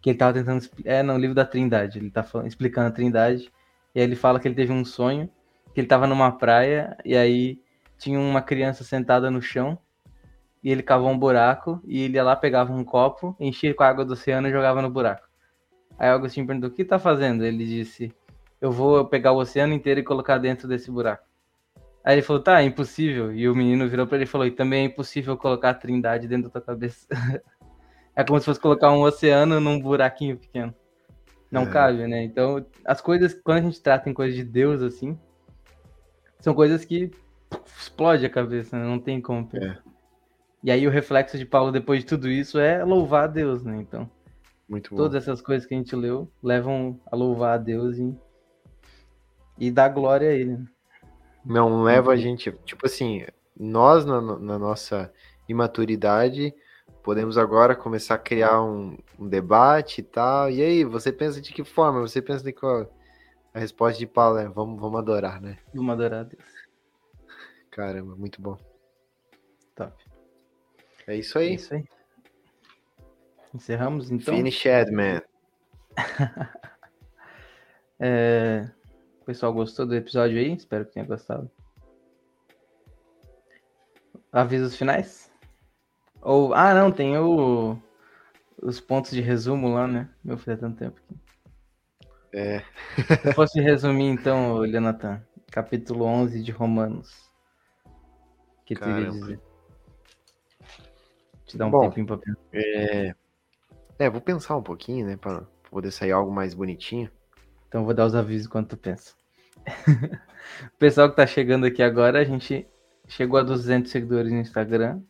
que ele tava tentando. É, no livro da Trindade. Ele tá falando, explicando a Trindade. E aí ele fala que ele teve um sonho, que ele tava numa praia e aí tinha uma criança sentada no chão e ele cavou um buraco e ele ia lá, pegava um copo, enchia com a água do oceano e jogava no buraco. Aí o Agostinho perguntou: O que tá fazendo? Ele disse: Eu vou pegar o oceano inteiro e colocar dentro desse buraco. Aí ele falou: Tá, é impossível. E o menino virou para ele e falou: E também é impossível colocar a trindade dentro da tua cabeça. *laughs* é como se fosse colocar um oceano num buraquinho pequeno. Não é. cabe, né? Então, as coisas, quando a gente trata em coisas de Deus assim, são coisas que explode a cabeça, né? não tem como. É. E aí o reflexo de Paulo depois de tudo isso é louvar a Deus, né? Então, Muito bom. todas essas coisas que a gente leu levam a louvar a Deus e, e dar glória a Ele. Né? Não leva a gente, tipo assim, nós na, na nossa imaturidade podemos agora começar a criar um, um, debate e tal. E aí, você pensa de que forma? Você pensa de qual? A resposta de Paulo é: vamos, vamos adorar, né? Vamos adorar a Deus. Caramba, muito bom. Top. É isso aí. É isso aí. Encerramos então. Finished, man. *laughs* é... O pessoal gostou do episódio aí? Espero que tenha gostado. Avisos finais? Ou. Ah, não, tem o... os pontos de resumo lá, né? Meu filho, há tanto tempo aqui. É. Se fosse resumir, então, Leonatan, capítulo 11 de Romanos. O que tu iria dizer? Te dá um Bom, tempinho pra pensar. É... é, vou pensar um pouquinho, né? Pra poder sair algo mais bonitinho. Então vou dar os avisos enquanto tu pensa. *laughs* o pessoal que tá chegando aqui agora, a gente chegou a 200 seguidores no Instagram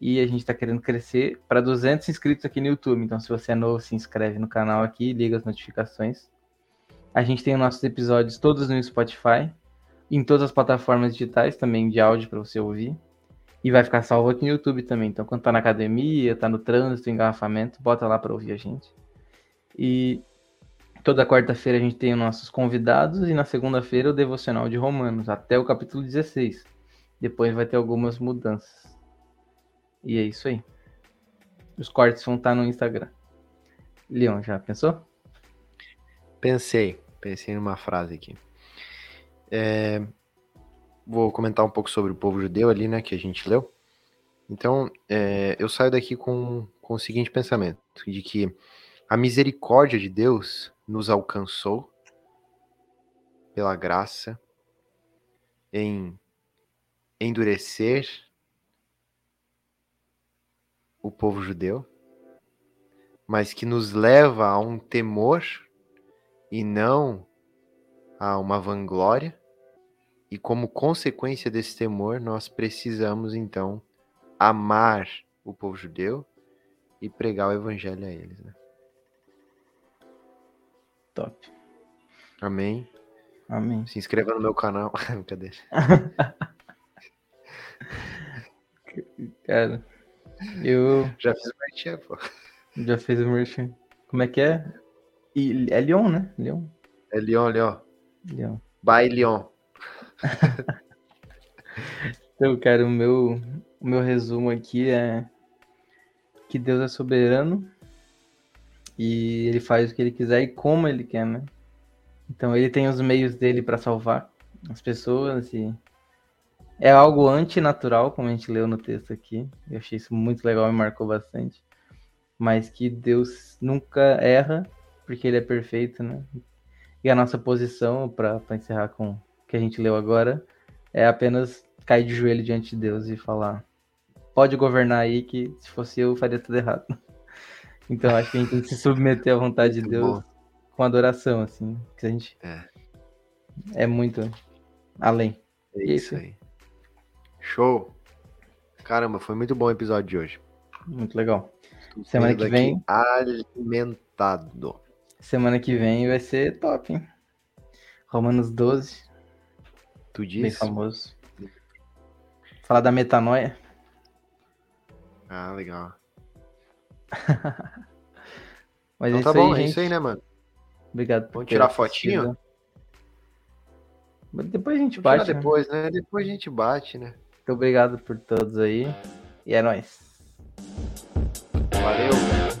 e a gente tá querendo crescer para 200 inscritos aqui no YouTube. Então, se você é novo, se inscreve no canal aqui, liga as notificações. A gente tem os nossos episódios todos no Spotify, em todas as plataformas digitais também de áudio para você ouvir. E vai ficar salvo aqui no YouTube também. Então, quando tá na academia, tá no trânsito, engarrafamento, bota lá para ouvir a gente. E toda quarta-feira a gente tem os nossos convidados e na segunda-feira o devocional de Romanos, até o capítulo 16. Depois vai ter algumas mudanças. E é isso aí. Os cortes vão estar tá no Instagram. Leon, já pensou? Pensei. Pensei numa frase aqui. É, vou comentar um pouco sobre o povo judeu ali, né, que a gente leu. Então, é, eu saio daqui com, com o seguinte pensamento, de que a misericórdia de Deus nos alcançou pela graça em endurecer o povo judeu, mas que nos leva a um temor e não a uma vanglória e como consequência desse temor, nós precisamos então amar o povo judeu e pregar o evangelho a eles, né? Top. Amém. Amém. Se inscreva no meu canal. *laughs* Cadê? *laughs* Cara, eu. Já fiz o merchan, pô. Já fez o merchan. Como é que é? E, é Lyon, né? Lyon. É Lyon, Lyon. Lyon. By Lyon. Então, cara, o meu, o meu resumo aqui é que Deus é soberano e ele faz o que ele quiser e como ele quer, né? Então ele tem os meios dele para salvar as pessoas e é algo antinatural, como a gente leu no texto aqui. Eu achei isso muito legal e marcou bastante. Mas que Deus nunca erra, porque ele é perfeito, né? E a nossa posição, para encerrar com que a gente leu agora, é apenas cair de joelho diante de Deus e falar: pode governar aí, que se fosse eu, faria tudo errado. *laughs* Então acho que a gente tem que se submeter à vontade muito de Deus bom. com adoração, assim. Que a gente é, é muito além. É isso aí. Show! Caramba, foi muito bom o episódio de hoje. Muito legal. Semana que vem. Alimentado. Semana que vem vai ser top, hein? Romanos 12. Tu disse? Bem famoso. Falar da metanoia. Ah, legal. *laughs* Mas então é tá bom, aí, é isso aí, né, mano? Obrigado Vamos tirar fotinho? Depois a gente Vamos bate. Né? Depois, né? Depois a gente bate, né? Muito obrigado por todos aí. E é nóis. Valeu.